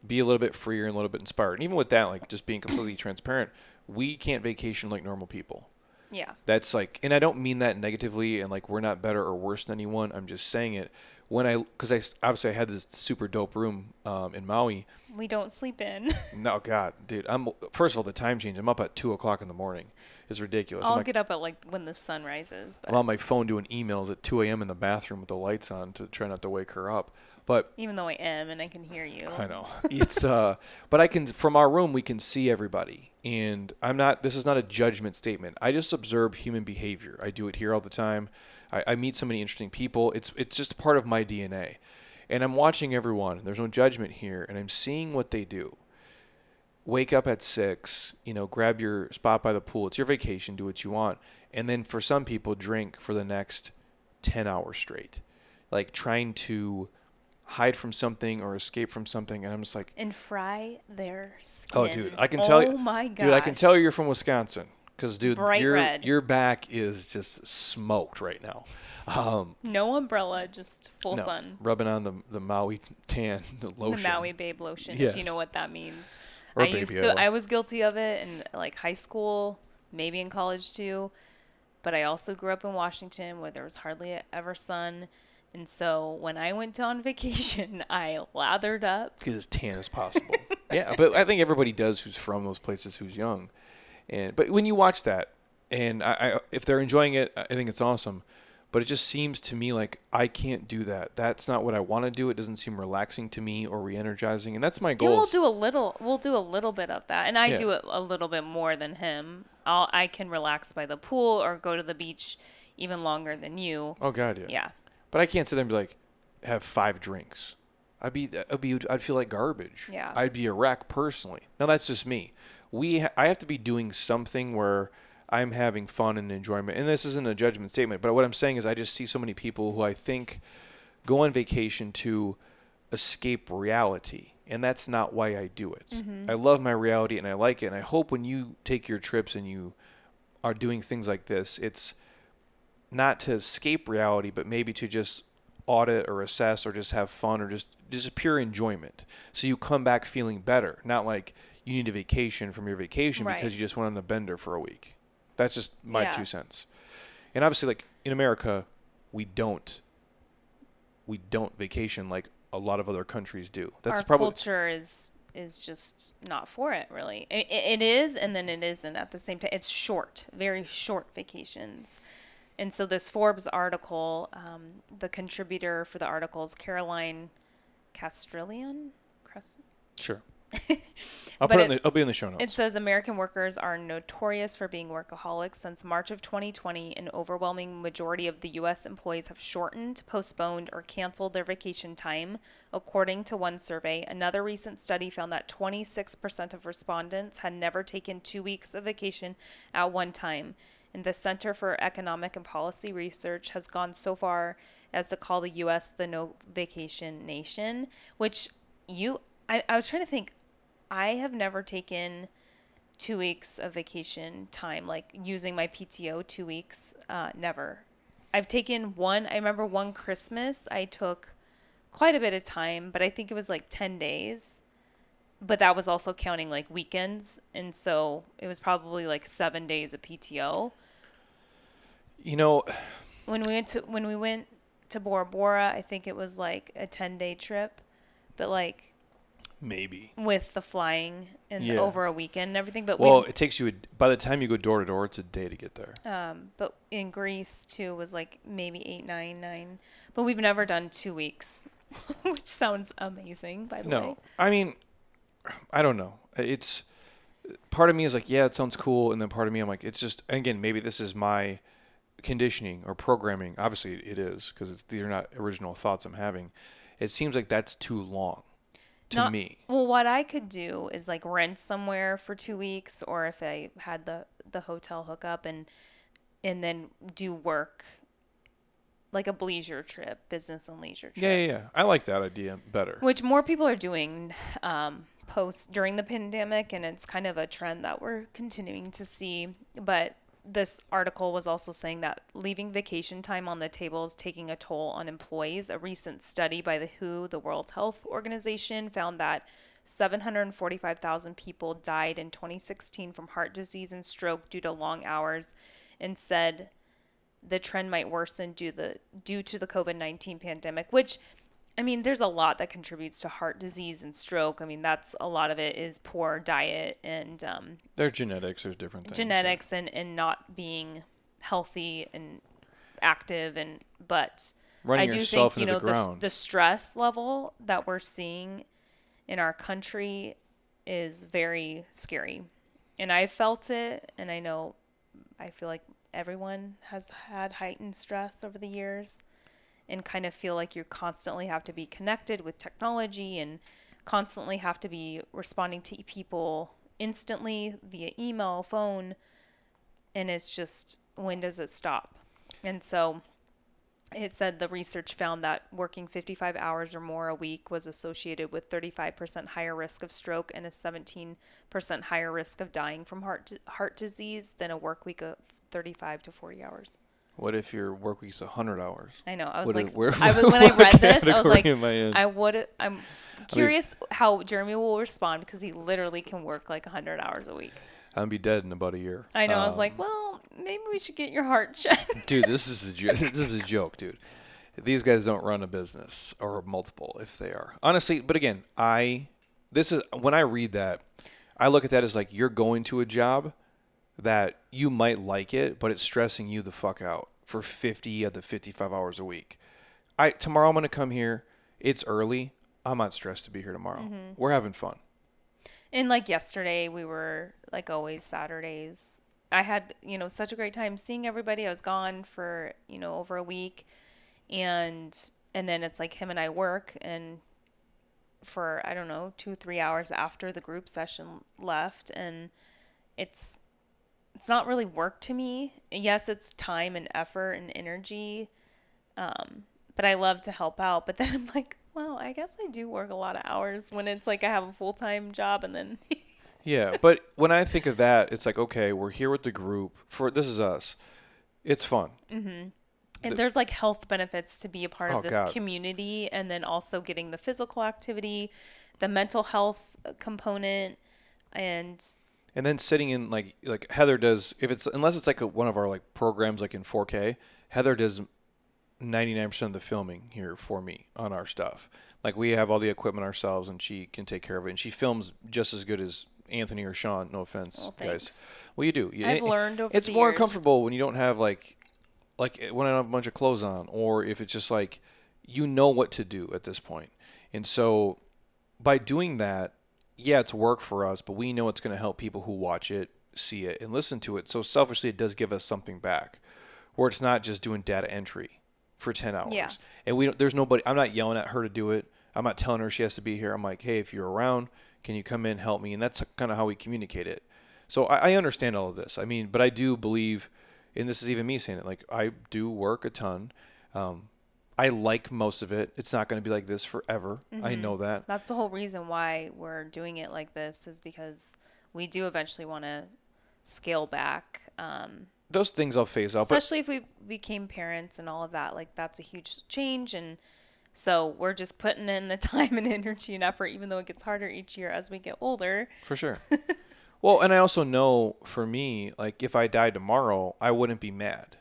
A: be a little bit freer and a little bit inspired. And even with that, like just being completely transparent, we can't vacation like normal people.
B: yeah.
A: That's like, and I don't mean that negatively, and like we're not better or worse than anyone. I'm just saying it when I, because I obviously I had this super dope room um, in Maui.
B: We don't sleep in.
A: No, God, dude, I'm first of all the time change. I'm up at two o'clock in the morning. It's ridiculous. I'm,
B: I'll
A: like,
B: get up at like when the sun rises. But
A: I'm on my phone doing emails at 2 a.m. in the bathroom with the lights on to try not to wake her up. But
B: even though I am and I can hear you.
A: I know it's uh, but I can from our room we can see everybody, and I'm not. This is not a judgment statement. I just observe human behavior. I do it here all the time. I, I meet so many interesting people. It's it's just part of my DNA, and I'm watching everyone. There's no judgment here, and I'm seeing what they do. Wake up at six, you know, grab your spot by the pool. It's your vacation. Do what you want, and then for some people, drink for the next ten hours straight, like trying to hide from something or escape from something and I'm just like
B: and fry their skin.
A: oh dude I can tell you
B: Oh my god.
A: dude I can tell you're from Wisconsin cuz dude
B: Bright
A: your
B: red.
A: your back is just smoked right now um
B: No umbrella, just full
A: no,
B: sun.
A: rubbing on the the Maui tan the
B: The Maui Babe lotion, if you know what that means.
A: Or
B: I
A: baby
B: used
A: oil.
B: to I was guilty of it in like high school, maybe in college too. But I also grew up in Washington where there was hardly ever sun. And so when I went on vacation, I lathered up.
A: get as tan as possible. yeah, but I think everybody does who's from those places who's young. And but when you watch that, and I, I if they're enjoying it, I think it's awesome. But it just seems to me like I can't do that. That's not what I want to do. It doesn't seem relaxing to me or re-energizing, and that's my goal.
B: we'll do a little. We'll do a little bit of that, and I
A: Yeah.
B: do it a little bit more than him. I'll I can relax by the pool or go to the beach even longer than you.
A: oh God, yeah.
B: Yeah,
A: But I can't sit there and be like, have five drinks. I'd be, I'd be, I'd feel like garbage.
B: Yeah.
A: I'd be a wreck personally. Now that's just me. We, ha- I have to be doing something where I'm having fun and enjoyment. And this isn't a judgment statement, but what I'm saying is I just see so many people who I think go on vacation to escape reality. And that's not why I do it. Mm-hmm. I love my reality and I like it. And I hope when you take your trips and you are doing things like this, it's not to escape reality, but maybe to just audit or assess or just have fun or just just pure enjoyment. So you come back feeling better, not like you need a vacation from your vacation
B: Right.
A: because you just went on the bender for a week. That's just my
B: Yeah.
A: two cents. And obviously, like in America, we don't we don't vacation like a lot of other countries do. That's
B: our
A: probably
B: culture is is just not for it. Really, it, it is, and then it isn't at the same time. It's short, very short vacations, And so this Forbes article, um, the contributor for the article is Caroline Castrillon. Crest-
A: Sure. I'll put it, in the, I'll be in the show notes.
B: It says American workers are notorious for being workaholics. Since March of 2020, an overwhelming majority of the U.S. employees have shortened, postponed, or canceled their vacation time, according to one survey. Another recent study found that 26% of respondents had never taken two weeks of vacation at one time. And the Center for Economic and Policy Research has gone so far as to call the U.S. the no vacation nation, which you, I, I was trying to think, I have never taken two weeks of vacation time, like using my PTO two weeks. Uh, never. I've taken one. I remember one Christmas I took quite a bit of time, but I think it was like ten days. But that was also counting like weekends, and so it was probably like seven days of PTO.
A: you know,
B: When we went to when we went to Bora Bora, I think it was like a ten day trip, but like
A: maybe.
B: with the flying and
A: Yeah.
B: over a weekend and everything. But
A: Well, it takes you, a, by the time you go door to door, it's a day to get there.
B: Um, but in Greece too was like maybe eight, nine, nine. But we've never done two weeks, which sounds amazing, by the way.
A: No, I mean, I don't know. It's part of me is like, yeah, it sounds cool, and then part of me, I'm like, it's just again, maybe this is my conditioning or programming. Obviously, it is because these are not original thoughts I'm having. It seems like that's too long to
B: Not-
A: me.
B: Well, what I could do is like rent somewhere for two weeks, or if I had the the hotel hookup and and then do work like a leisure trip, business and leisure trip.
A: Yeah, yeah, yeah. I like that idea better.
B: which more people are doing um, post during the pandemic and it's kind of a trend that we're continuing to see but this article was also saying that leaving vacation time on the table is taking a toll on employees. A recent study by the who the world health organization found that 745,000 people died in 2016 from heart disease and stroke due to long hours and said the trend might worsen due the due to the COVID-19 pandemic which I mean, there's a lot that contributes to heart disease and stroke. I mean, that's a lot of it is poor diet and um,
A: There's genetics. There's different things.
B: genetics and, and not being healthy and active. And but
A: Running
B: I do
A: yourself
B: think you know
A: the
B: the, the stress level that we're seeing in our country is very scary, and I felt it, and I know I feel like everyone has had heightened stress over the years and kind of feel like you constantly have to be connected with technology and constantly have to be responding to people instantly via email, phone, and it's just when does it stop? And so it said the research found that working 55 hours or more a week was associated with 35% higher risk of stroke and a 17% higher risk of dying from heart heart disease than a work week of 35 to 40 hours.
A: What if your work week's 100 hours?
B: I know. I was
A: What
B: like,
A: where-
B: I was, when I read this, I was like,
A: I?
B: I would. I'm curious how Jeremy will respond because he literally can work like 100 hours a week.
A: I'm be dead in about a year.
B: I know. I was
A: Um,
B: like, well, maybe we should get your heart checked.
A: dude, this is a jo- this is a joke, dude. These guys don't run a business or multiple if they are. Honestly, but again, I this is when I read that, I look at that as like you're going to a job that you might like it, but it's stressing you the fuck out for 50 of the 55 hours a week. I tomorrow I'm going to come here. It's early. I'm not stressed to be here tomorrow.
B: Mm-hmm.
A: We're having fun.
B: and like yesterday, we were like always Saturdays. I had you know such a great time seeing everybody. I was gone for you know over a week, and and then it's like him and I work and for I don't know two three hours after the group session left, and it's it's not really work to me. Yes, it's time and effort and energy, um, but I love to help out. But then I'm like, well, I guess I do work a lot of hours when it's like I have a full time job and then
A: Yeah, but when I think of that, it's like okay, we're here with the group for this is us. It's fun.
B: and there's like health benefits to be a part
A: Oh,
B: of this
A: God.
B: community and then also getting the physical activity, the mental health uh, component, and
A: And then sitting in like like Heather does if it's unless it's like a, one of our like programs like in 4K, Heather does 99% of the filming here for me on our stuff. Like we have all the equipment ourselves and she can take care of it and she films just as good as Anthony or Sean, no offense,
B: Well,
A: guys. Well, you do. You-
B: I've
A: it-
B: learned over
A: It's more
B: years.
A: comfortable when you don't have like like eh, when I don't have a bunch of clothes on, or if it's just like you know what to do at this point. And so by doing that, yeah, it's work for us, but we know it's going to help people who watch it, see it, and listen to it. So selfishly, it does give us something back, where it's not just doing data entry for ten hours.
B: Yeah.
A: And we don't, there's nobody. I'm not yelling at her to do it. I'm not telling her she has to be here. I'm like, hey, if you're around, can you come in help me? And that's kind of how we communicate it. So I, I understand all of this. I mean, but I do believe, and this is even me saying it. Like I do work a ton. Um, I like most of it. It's not going to be like this forever. I know that.
B: That's the whole reason why we're doing it like this is because we do eventually want to scale back. Um,
A: Those things I'll phase out. But
B: especially if we became parents and all of that like that's a huge change and so we're just putting in the time and energy and effort even though it gets harder each year as we get older
A: For sure. well, and I also know for me, like if I died tomorrow, I wouldn't be mad.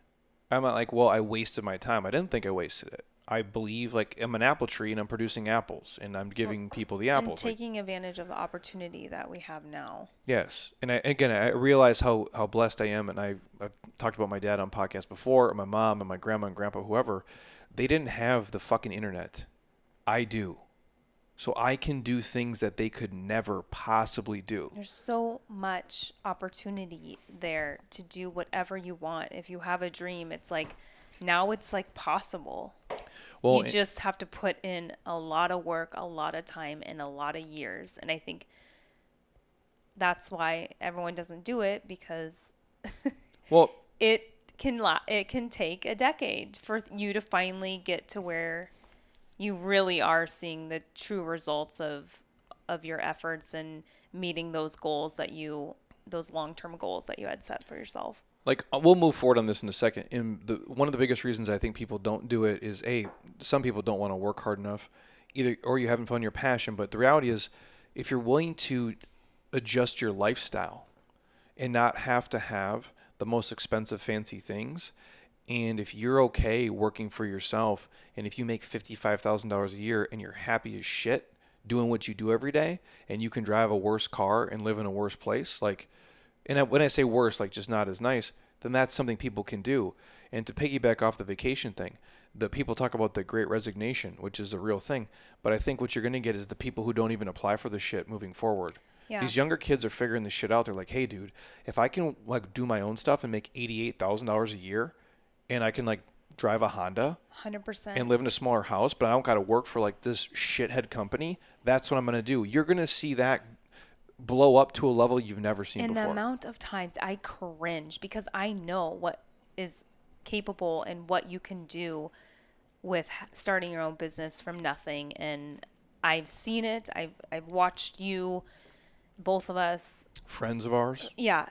A: I'm not like, well, I wasted my time. I didn't think I wasted it. I believe like I'm an apple tree and I'm producing apples and I'm giving people the
B: and
A: apples. Like,
B: taking advantage of the opportunity that we have now
A: yes, and I, again, I realize how how blessed I am, and I I've talked about my dad on podcasts before, or my mom and my grandma and grandpa, whoever. They didn't have the fucking internet. I do. So I can do things that they could never possibly do.
B: there's so much opportunity there to do whatever you want if you have a dream it's like now it's like possible
A: Well,
B: you just have to put in a lot of work, a lot of time, and a lot of years. And I think that's why everyone doesn't do it because
A: well,
B: it can la- it can take a decade for you to finally get to where you really are seeing the true results of of your efforts and meeting those goals that you those long-term goals that you had set for yourself.
A: Like uh, we'll move forward on this in a second. And the one of the biggest reasons I think people don't do it is a some people don't want to work hard enough, either or you haven't found your passion. But the reality is, if you're willing to adjust your lifestyle and not have to have the most expensive fancy things, and if you're okay working for yourself, and if you make fifty five thousand dollars a year and you're happy as shit doing what you do every day, and you can drive a worse car and live in a worse place, like and when I say worse, like just not as nice, then that's something people can do. And to piggyback off the vacation thing, the people talk about the great resignation, which is a real thing. But I think what you're going to get is the people who don't even apply for the shit moving forward.
B: Yeah.
A: These younger kids are figuring this shit out. They're like, hey, dude, if I can like do my own stuff and make eighty-eight thousand dollars a year, and I can like drive a Honda
B: 100%.
A: and live in a smaller house, but I don't got to work for like this shithead company, that's what I'm going to do. You're going to see that blow up to a level you've never seen
B: and
A: before.
B: the amount of times I cringe because I know what is capable and what you can do with starting your own business from nothing and I've seen it I've I've watched you both of us
A: Friends of ours.
B: yeah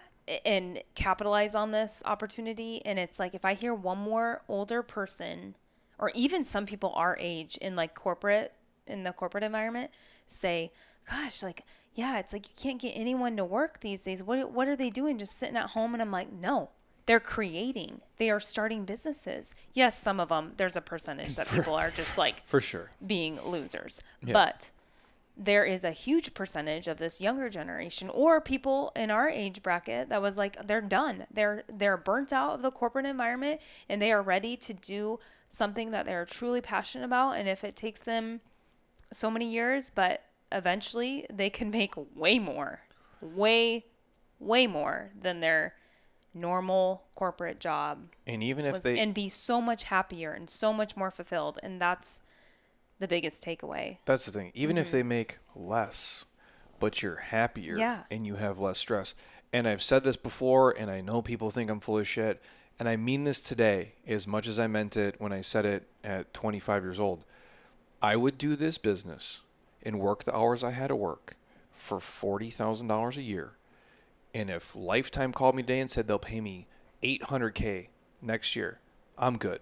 B: and capitalize on this opportunity and it's like if i hear one more older person or even some people our age in like corporate in the corporate environment say gosh like yeah it's like you can't get anyone to work these days what what are they doing just sitting at home and i'm like no they're creating they are starting businesses yes some of them there's a percentage that people are just like
A: For sure.
B: being losers.
A: Yeah.
B: But there is a huge percentage of this younger generation or people in our age bracket that was like they're done. They're they're burnt out of the corporate environment and they are ready to do something that they're truly passionate about and if it takes them so many years but eventually they can make way more. Way way more than their normal corporate job
A: And even if
B: was,
A: they
B: and be so much happier and so much more fulfilled and that's the biggest takeaway
A: that's the thing. Even if they make less, but you're happier
B: Mm-hmm. Yeah.
A: and you have less stress. And I've said this before and I know people think I'm full of shit. And I mean this today as much as I meant it when I said it at 25 years old. I would do this business and work the hours I had to work for $40,000 a year. And if Lifetime called me today and said they'll pay me 800K next year, I'm good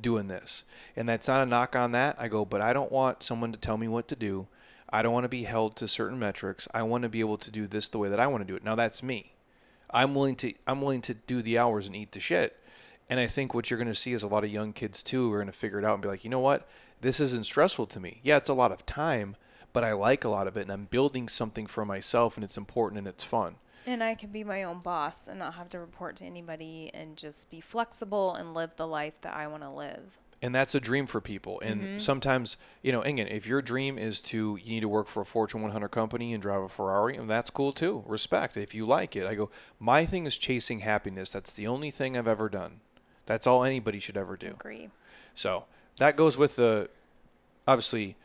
A: doing this. And that's not a knock on that. I go, but I don't want someone to tell me what to do. I don't want to be held to certain metrics. I want to be able to do this the way that I want to do it. Now that's me. I'm willing to I'm willing to do the hours and eat the shit. And I think what you're going to see is a lot of young kids too are going to figure it out and be like, "You know what? This isn't stressful to me. Yeah, it's a lot of time, but I like a lot of it and I'm building something for myself and it's important and it's fun."
B: And I can be my own boss and not have to report to anybody and just be flexible and live the life that I want to live.
A: and that's a dream for people. And
B: Mm-hmm.
A: sometimes, you know, again, if your dream is to you need to work for a Fortune 100 company and drive a Ferrari, and that's cool too. Respect if you like it. I go, my thing is chasing happiness. That's the only thing I've ever done. That's all anybody should ever do.
B: Agree.
A: So that goes with the obviously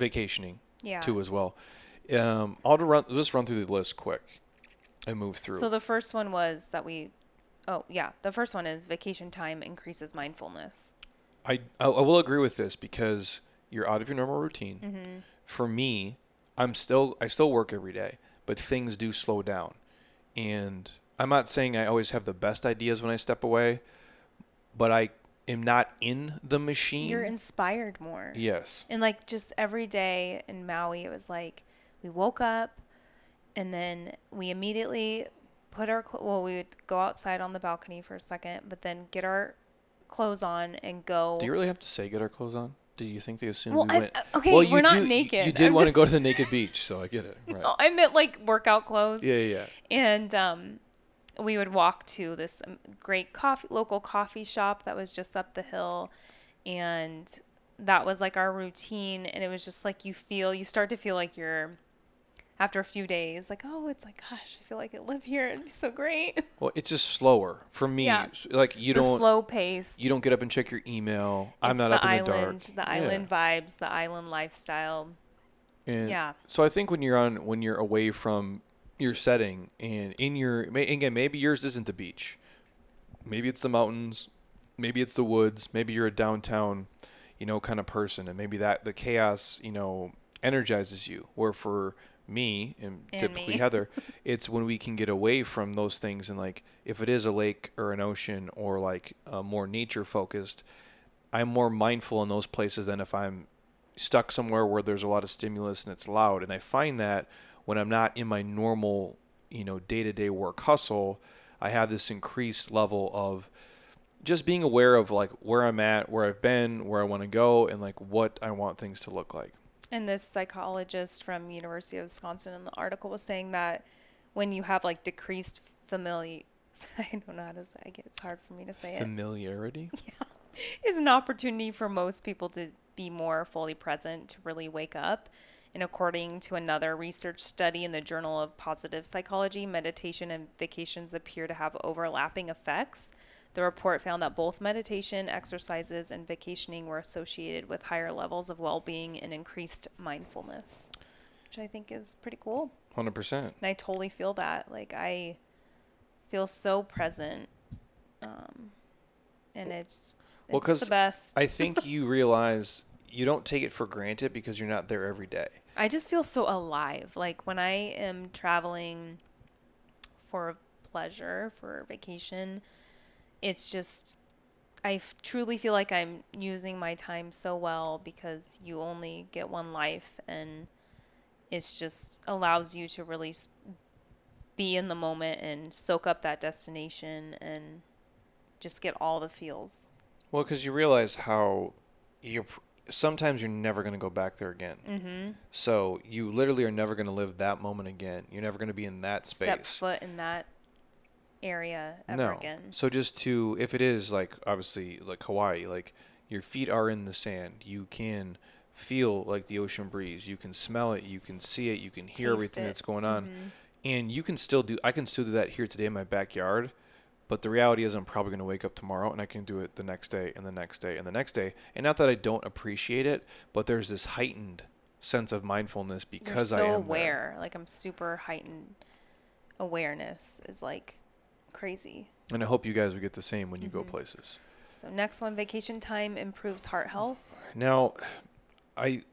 A: vacationing
B: Yeah.
A: too as well. Um, I'll run just run through the list quick and move through.
B: So the first one was that we, oh yeah, the first one is vacation time increases mindfulness.
A: I, I I will agree with this because you're out of your normal routine.
B: Mm-hmm.
A: For me, I'm still I still work every day, but things do slow down. And I'm not saying I always have the best ideas when I step away, but I am not in the machine.
B: You're inspired more.
A: yes.
B: And like just every day in Maui, it was like we woke up and then we immediately put our, cl- well, we would go outside on the balcony for a second, but then get our clothes on and go.
A: Do you really have to say get our clothes on? Did you think they assumed
B: Well,
A: we
B: I-
A: went?
B: uh, okay,
A: well,
B: we're not
A: do-
B: naked.
A: You did
B: I'm
A: want to go to the naked beach, so I get it. Right.
B: Oh, I meant like workout clothes.
A: Yeah, yeah, yeah.
B: And um, we would walk to this um, great coffee, local coffee shop that was just up the hill. And that was like our routine. And it was just like you feel, you start to feel like you're, after a few days, like, oh, it's like, gosh, I feel like I live here. It'd be so great.
A: Well, it's just slower for me.
B: Yeah.
A: Like you
B: the
A: don't
B: slow pace.
A: you don't get up and check your email. I'm not up in the dark.
B: The
A: Yeah.
B: island vibes, the island lifestyle.
A: And
B: Yeah.
A: So I think when you're on when you're away from your setting and in your again maybe yours isn't the beach, maybe it's the mountains, maybe it's the woods, maybe you're a downtown, you know, kind of person, and maybe that the chaos you know energizes you. Where for me and,
B: And
A: typically
B: me.
A: Heather, it's when we can get away from those things and like if it is a lake or an ocean or like more nature focused, I'm more mindful in those places than if I'm stuck somewhere where there's a lot of stimulus and it's loud. And I find that when I'm not in my normal, you know, day to day work hustle, I have this increased level of just being aware of like where I'm at, where I've been, where I want to go, and like what I want things to look like.
B: And this psychologist from University of Wisconsin in the article was saying that when you have like decreased familiar, I don't know how to say it. It's hard for me to say it.
A: Familiarity.
B: Yeah, is an opportunity for most people to be more fully present, to really wake up. And according to another research study in the Journal of Positive Psychology, meditation and vacations appear to have overlapping effects. The report found that both meditation, exercises, and vacationing were associated with higher levels of well being and increased mindfulness, which I think is pretty cool.
A: Hundred percent.
B: And I totally feel that. Like, I feel so present. Um, and it's,
A: Well,
B: it's
A: 'cause
B: the best.
A: I think you realize you don't take it for granted because you're not there every day.
B: I just feel so alive. Like when I am traveling for pleasure, for vacation, it's just, I f- truly feel like I'm using my time so well because you only get one life and it's just allows you to really be in the moment and soak up that destination and just get all the feels.
A: Well, because you realize how you sometimes you're never going to go back there again.
B: Mm-hmm.
A: So you literally are never going to live that moment again. You're never going to be in that space.
B: Step foot in that area ever
A: no.
B: again.
A: So just to if it is like obviously like Hawaii, like your feet are in the sand, you can feel like the ocean breeze. You can smell it. You can see it. You can hear
B: Taste
A: everything
B: it.
A: that's going on,
B: Mhm.
A: and you can still do. I can still do that here today in my backyard. But the reality is, I'm probably going to wake up tomorrow and I can do it the next day and the next day and the next day. And not that I don't appreciate it, but there's this heightened sense of mindfulness because
B: You're so
A: I am there.
B: aware. Like I'm super heightened awareness is like crazy.
A: And I hope you guys will get the same when you go
B: Mhm.
A: places.
B: So next one, vacation time improves heart health.
A: Now, I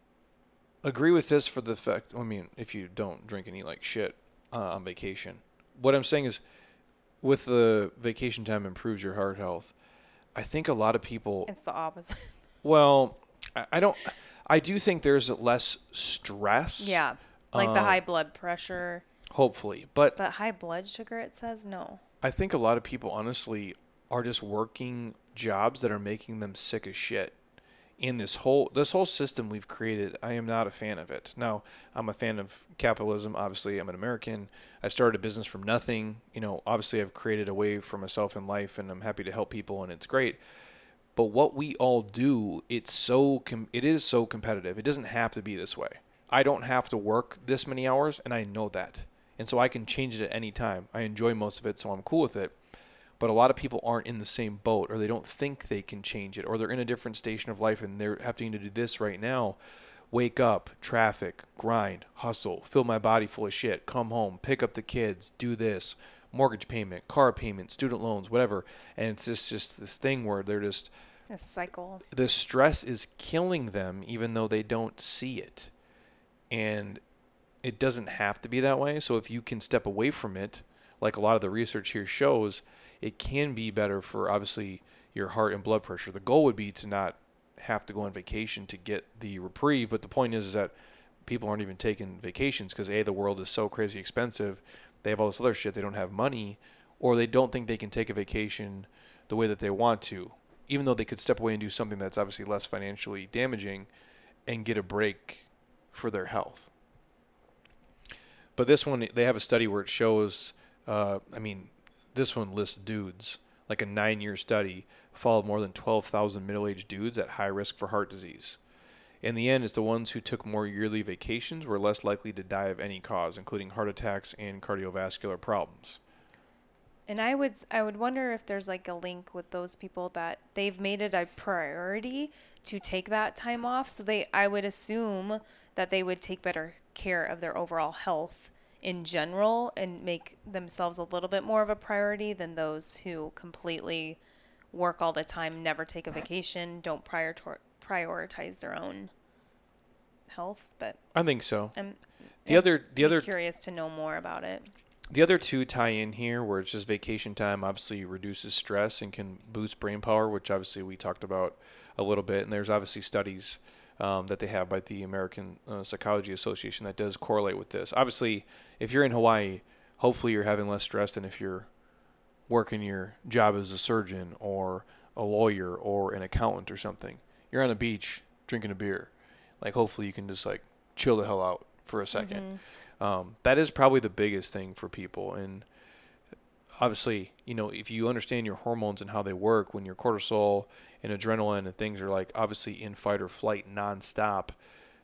A: agree with this for the fact. I mean, if you don't drink and eat like shit uh, on vacation, what I'm saying is, with the vacation time improves your heart health. I think a lot of people.
B: It's the opposite.
A: Well, I, I don't. I do think there's less stress.
B: yeah. Like the
A: Uh,
B: high blood pressure,
A: Hopefully, but
B: but high blood sugar it says no.
A: I think a lot of people honestly are just working jobs that are making them sick as shit. In this whole this whole system we've created, I am not a fan of it. Now, I'm a fan of capitalism. Obviously, I'm an American. I started a business from nothing. You know, obviously, I've created a way for myself in life, and I'm happy to help people, and it's great. But what we all do, it's so com- it is so competitive. It doesn't have to be this way. I don't have to work this many hours, and I know that, and so I can change it at any time. I enjoy most of it, so I'm cool with it but a lot of people aren't in the same boat or they don't think they can change it or they're in a different station of life and they're having to do this right now. Wake up traffic grind hustle fill my body full of shit come home pick up the kids do this mortgage payment car payment student loans whatever. And it's just just this thing where they're just
B: a cycle.
A: the stress is killing them even though they don't see it. And it doesn't have to be that way. So if you can step away from it like a lot of the research here shows it can be better for obviously your heart and blood pressure. The goal would be to not have to go on vacation to get the reprieve, but the point is, is that people aren't even taking vacations because a the world is so crazy expensive. They have all this other shit. They don't have money, or they don't think they can take a vacation the way that they want to, even though they could step away and do something that's obviously less financially damaging, and get a break for their health. But this one, they have a study where it shows. Uh, I mean, this one lists dudes, like a nine year study, followed more than 12,000 middle aged dudes at high risk for heart disease. In the end, it's the ones who took more yearly vacations were less likely to die of any cause, including heart attacks and cardiovascular problems.
B: And I would I would wonder if there's like a link with those people that they've made it a priority to take that time off. So they I would assume that they would take better care of their overall health in general and make themselves a little bit more of a priority than those who completely work all the time, never take a vacation, don't prior- prioritize their own health. But
A: I think so.
B: I'm
A: the I'm other the other
B: curious to know more about it.
A: The other two tie in here where it's just vacation time obviously reduces stress and can boost brain power, which obviously we talked about a little bit. And there's obviously studies um, that they have by the American uh, Psychology Association that does correlate with this. Obviously, if you're in Hawaii, hopefully you're having less stress than if you're working your job as a surgeon or a lawyer or an accountant or something. You're on a beach drinking a beer. Like, hopefully you can just like chill the hell out for a 2nd mm-hmm. um, that is probably the biggest thing for people. And obviously, you know, if you understand your hormones and how they work, when your cortisol and adrenaline and things are like obviously in fight or flight nonstop.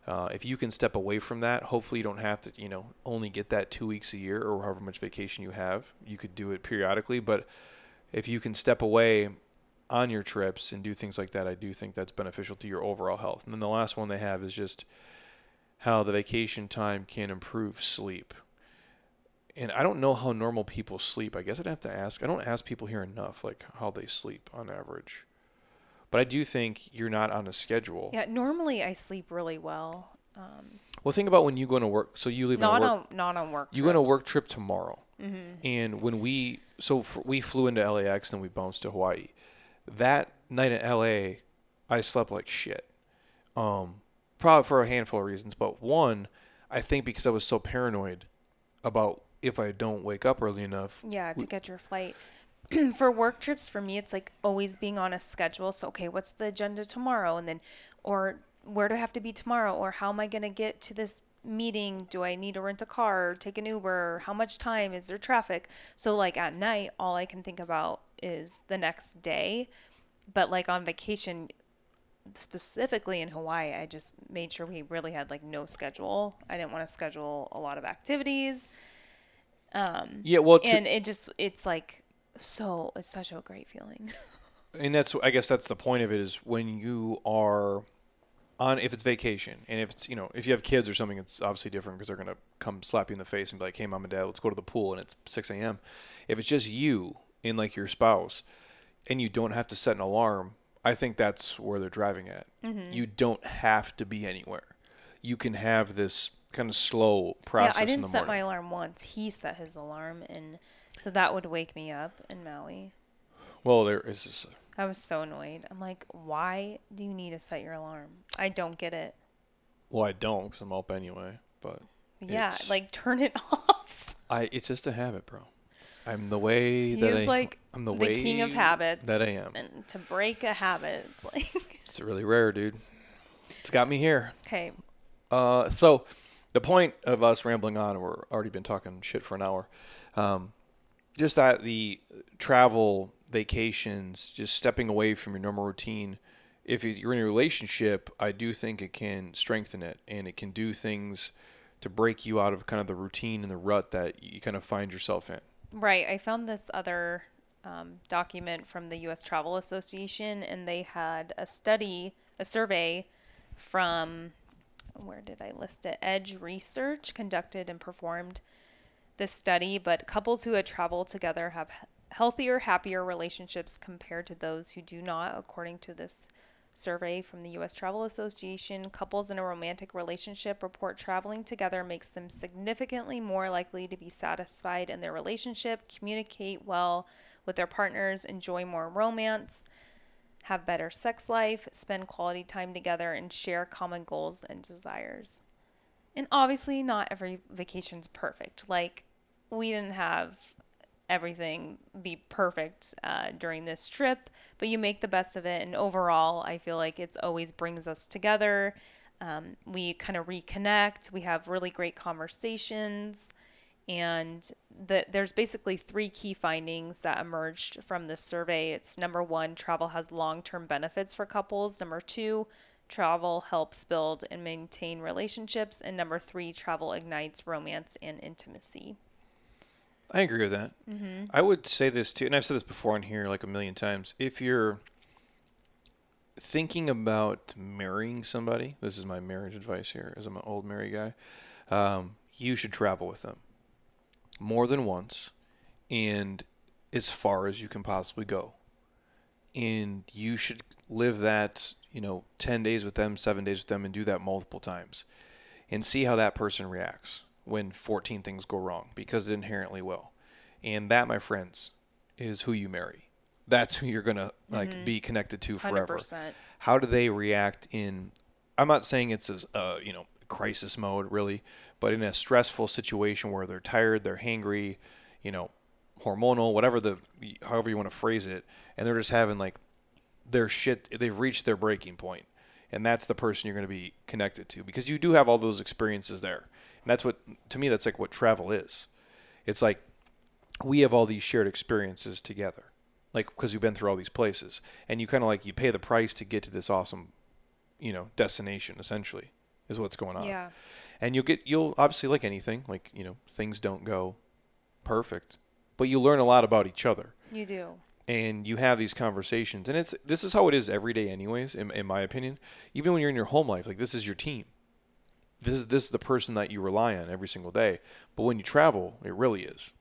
A: Uh, if you can step away from that, hopefully you don't have to, you know, only get that two weeks a year or however much vacation you have. You could do it periodically, but if you can step away on your trips and do things like that, I do think that's beneficial to your overall health. And then the last one they have is just how the vacation time can improve sleep. And I don't know how normal people sleep. I guess I'd have to ask. I don't ask people here enough, like how they sleep on average. But I do think you're not on a schedule.
B: Yeah, normally I sleep really well. Um,
A: well, think about when you go to work. So you leave
B: not
A: on work.
B: On, not on work.
A: You go on a work trip tomorrow, mm-hmm. and when we so we flew into LAX and we bounced to Hawaii. That night in LA, I slept like shit. Um, probably for a handful of reasons, but one, I think because I was so paranoid about if I don't wake up early enough.
B: Yeah, to we, get your flight. for work trips for me it's like always being on a schedule. So okay what's the agenda tomorrow? And then or where do i have to be tomorrow? Or how am i going to get to this meeting? Do i need to rent a car or take an uber? How much time? Is there traffic? So like at night all i can think about is the next day. But like on vacation specifically in hawaii i just made sure we really had like no schedule. I didn't want to schedule a lot of activities. Um
A: yeah well
B: and it just it's like so it's such a great feeling.
A: and that's I guess that's the point of it is when you are on if it's vacation and if it's you know if you have kids or something it's obviously different because they're gonna come slap you in the face and be like hey mom and dad let's go to the pool and it's 6 a.m. If it's just you and like your spouse and you don't have to set an alarm, I think that's where they're driving at. Mm-hmm. You don't have to be anywhere. You can have this kind of slow process.
B: Yeah, I didn't set
A: morning.
B: my alarm once. He set his alarm and so that would wake me up in Maui.
A: Well, there is. This,
B: I was so annoyed. I'm like, why do you need to set your alarm? I don't get it.
A: Well, I don't because I'm up anyway. But
B: yeah, like turn it off.
A: I it's just a habit, bro. I'm the way
B: He
A: that
B: is
A: I,
B: like
A: I'm the,
B: the
A: way
B: king of habits.
A: that I am.
B: And to break a habit, it's like,
A: It's really rare, dude. It's got me here.
B: okay,
A: Uh, so the point of us rambling on, we're already been talking shit for an hour. Um, just that the travel, vacations, just stepping away from your normal routine. If you're in a relationship, I do think it can strengthen it, and it can do things to break you out of kind of the routine and the rut that you kind of find yourself in.
B: Right. I found this other um, document from the U.S. Travel Association, and they had a study, a survey from, where did I list it? Edge Research conducted and performed this study. But couples who had traveled together have healthier, happier relationships compared to those who do not, according to this survey from the U.S. Travel Association. Couples in a romantic relationship report traveling together makes them significantly more likely to be satisfied in their relationship, communicate well with their partners, enjoy more romance, have better sex life, spend quality time together, and share common goals and desires. And obviously, not every vacation's perfect. Like, we didn't have everything be perfect uh, during this trip, but you make the best of it. And overall, I feel like it's always brings us together. Um, we kind of reconnect. We have really great conversations. And the, there's basically three key findings that emerged from this survey. It's number one, travel has long term benefits for couples. Number two, travel helps build and maintain relationships. And number three, travel ignites romance and intimacy.
A: I agree with that. Mm-hmm. I would say this too, and I've said this before in here like a million times. If you're thinking about marrying somebody, this is my marriage advice here, as I'm an old married guy. Um, you should travel with them more than once, and as far as you can possibly go. And you should live that, you know, ten days with them, seven days with them, and do that multiple times, and see how that person reacts when 14 things go wrong because it inherently will. And that, my friends, is who you marry. That's who you're going to like be connected to forever.
B: 100%.
A: How do they react in I'm not saying it's a uh, you know, crisis mode really, but in a stressful situation where they're tired, they're hangry, you know, hormonal, whatever the however you want to phrase it, and they're just having like their shit they've reached their breaking point. And that's the person you're going to be connected to because you do have all those experiences there. And that's what to me that's like what travel is. It's like we have all these shared experiences together like because we've been through all these places. And you kind of like you pay the price to get to this awesome you know destination essentially is what's going on.
B: Yeah.
A: and you'll get you'll obviously like anything like you know things don't go perfect but you learn a lot about each other.
B: You do.
A: And you have these conversations and it's this is how it is every day anyways in, in my opinion even when you're in your home life like this is your team. This is this is the person that you rely on every single day. But when you travel it really is.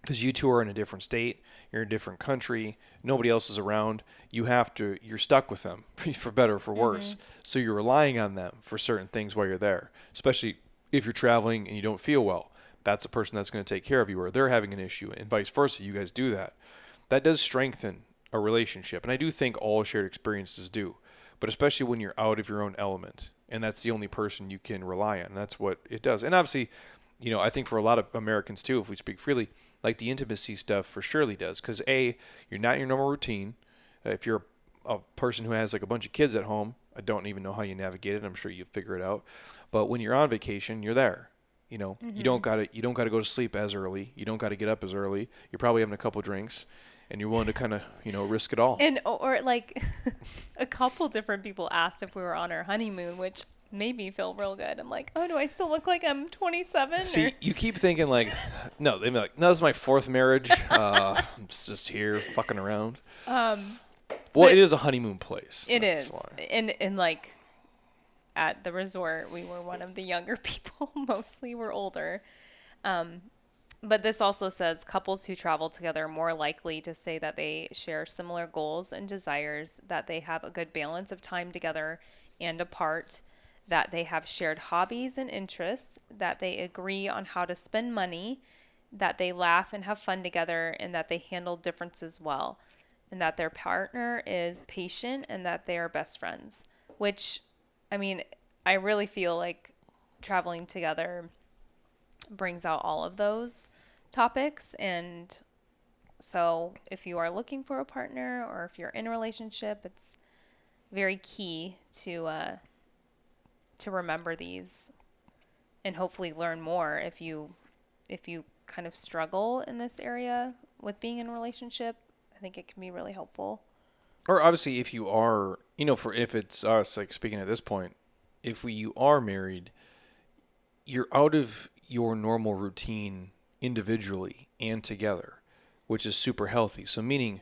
A: Because you two are in a different state you're in a different country nobody else is around you have to you're stuck with them for better or for mm-hmm. worse. So you're relying on them for certain things while you're there especially if you're traveling and you don't feel well. That's the person that's going to take care of you or they're having an issue and vice versa you guys do that that does strengthen a relationship and i do think all shared experiences do but especially when you're out of your own element and that's the only person you can rely on that's what it does. And obviously you know i think for a lot of americans too if we speak freely like the intimacy stuff for surely does because a you're not in your normal routine. Uh, if you're a person who has like a bunch of kids at home i don't even know how you navigate it i'm sure you figure it out but when you're on vacation you're there you know? You don't gotta you don't gotta go to sleep as early you don't gotta get up as early you're probably having a couple drinks and you're willing to kind of you know risk it all
B: And or like a couple different people asked if we were on our honeymoon, which made me feel real good. I'm like, oh, do I still look like I'm 27?
A: See,
B: or,
A: you keep thinking like, no, they'd be like, no, this is my fourth marriage. Uh, I'm just here fucking around.
B: um,
A: Well, it is a honeymoon place.
B: It is,
A: why.
B: and and like at the resort, we were one of the younger people. Mostly, we're older. Um, but this also says couples who travel together are more likely to say that they share similar goals and desires, that they have a good balance of time together and apart, that they have shared hobbies and interests, that they agree on how to spend money, that they laugh and have fun together, and that they handle differences well, and that their partner is patient and that they are best friends. Which, I mean, I really feel like traveling together brings out all of those topics and so if you are looking for a partner or if you're in a relationship, it's very key to uh, to remember these and hopefully learn more if you if you kind of struggle in this area with being in a relationship. I think it can be really helpful.
A: Or obviously, if you are, you know, for if it's us, like speaking at this point, if we you are married, you're out of your normal routine individually and together, which is super healthy. So meaning,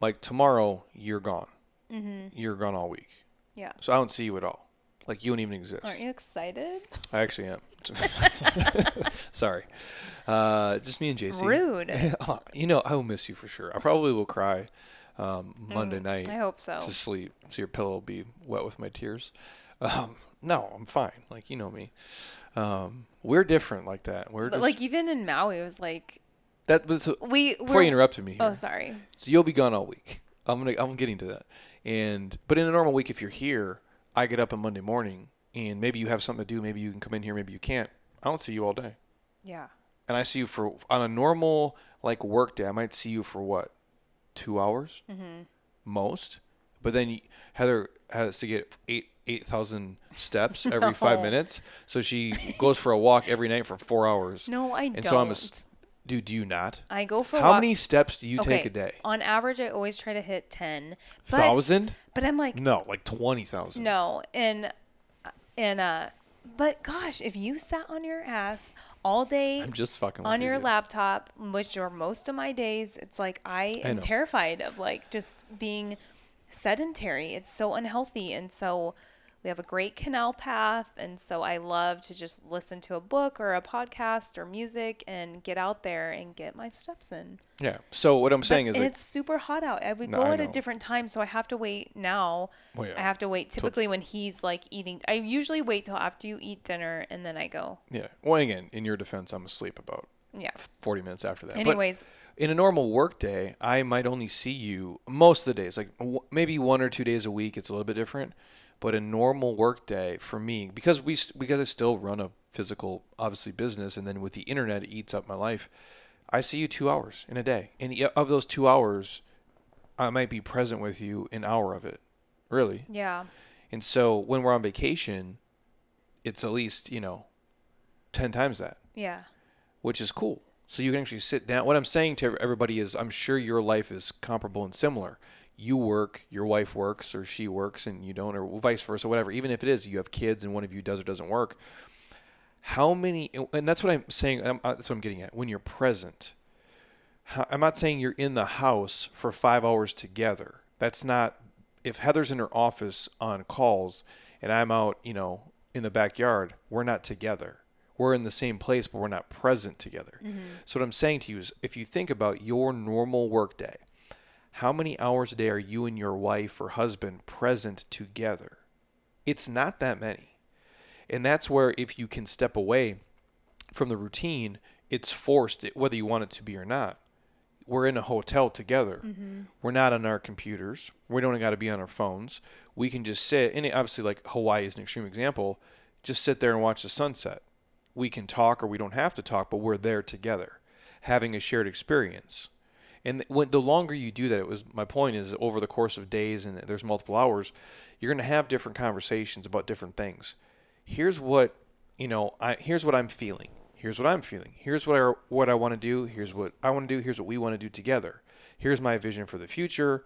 A: like tomorrow, you're gone. Mm-hmm. You're gone all week.
B: Yeah.
A: So I don't see you at all. Like you don't even exist.
B: Aren't you excited?
A: I actually am. Sorry. Uh, just me and JC.
B: Rude.
A: you know, I will miss you for sure. I probably will cry um, Monday night
B: I hope so.
A: to sleep. So your pillow will be wet with my tears. Um, no, I'm fine. Like you know me. Um, we're different like that. We're
B: But
A: just
B: like even in Maui, it was like
A: that. But so,
B: we
A: before you interrupted me here,
B: oh, sorry.
A: so you'll be gone all week. I'm gonna I'm getting to that. And but in a normal week, if you're here, I get up on Monday morning, and maybe you have something to do. Maybe you can come in here. Maybe you can't. I don't see you all day.
B: Yeah.
A: and I see you for on a normal like work day, I might see you for what, two hours, mm-hmm. most. But then Heather has to get eight eight thousand steps every five minutes, so she goes for a walk every night for four hours.
B: No, I
A: and
B: don't.
A: so I'm a, dude. Do you not?
B: I go for
A: How
B: walk-
A: many steps do you
B: okay,
A: take a day?
B: On average, I always try to hit ten. But,
A: Thousand?
B: But I'm like,
A: No, like twenty thousand.
B: no, and and uh, but gosh, if you sat on your ass all day
A: I'm just fucking
B: on your
A: dude.
B: laptop, which are most of my days, it's like I am terrified of like just being sedentary. It's so unhealthy, and so we have a great canal path, and so I love to just listen to a book or a podcast or music and get out there and get my steps in.
A: Yeah. So what I'm saying
B: But-
A: is
B: and
A: like,
B: it's super hot out. I would
A: No,
B: go
A: I
B: at a different time, so I have to wait now.
A: Well, yeah.
B: I have to wait typically when he's like eating. I usually wait till after you eat dinner and then I go.
A: yeah. Well, again, in your defense, I'm asleep about
B: Yeah.
A: 40 minutes after that. But-
B: Anyways,
A: in a normal work day, I might only see you most of the days, like w- maybe one or two days a week. It's a little bit different, but a normal work day for me, because we because I still run a physical, obviously business, and then with the internet, it eats up my life. I see you two hours in a day, and of those two hours, I might be present with you an hour of it, really.
B: yeah.
A: And so when we're on vacation, it's at least you know, ten times that
B: Yeah.
A: which is cool. So you can actually sit down. What I'm saying to everybody is, I'm sure your life is comparable and similar. You work, your wife works, or she works, and you don't, or vice versa, whatever. Even if it is, you have kids and one of you does or doesn't work. How many? And that's what I'm saying. Uh, that's what I'm getting at. When you're present, I'm not saying you're in the house for five hours together. That's not. If Heather's in her office on calls and I'm out, you know, in the backyard, we're not together. We're in the same place, but we're not present together. Mm-hmm. So what I'm saying to you is, if you think about your normal workday, how many hours a day are you and your wife or husband present together? It's not that many. And that's where if you can step away from the routine, it's forced, whether you want it to be or not. We're in a hotel together. Mm-hmm. We're not on our computers. We don't got to be on our phones. We can just sit, and obviously, like Hawaii is an extreme example, just sit there and watch the sunset. We can talk or we don't have to talk, but we're there together, having a shared experience. And when the longer you do that, it was my point is over the course of days and there's multiple hours, you're going to have different conversations about different things. Here's what you know. I here's what I'm feeling. Here's what I'm feeling. Here's what I what I want to do. Here's what I want to do. Here's what we want to do together. Here's my vision for the future.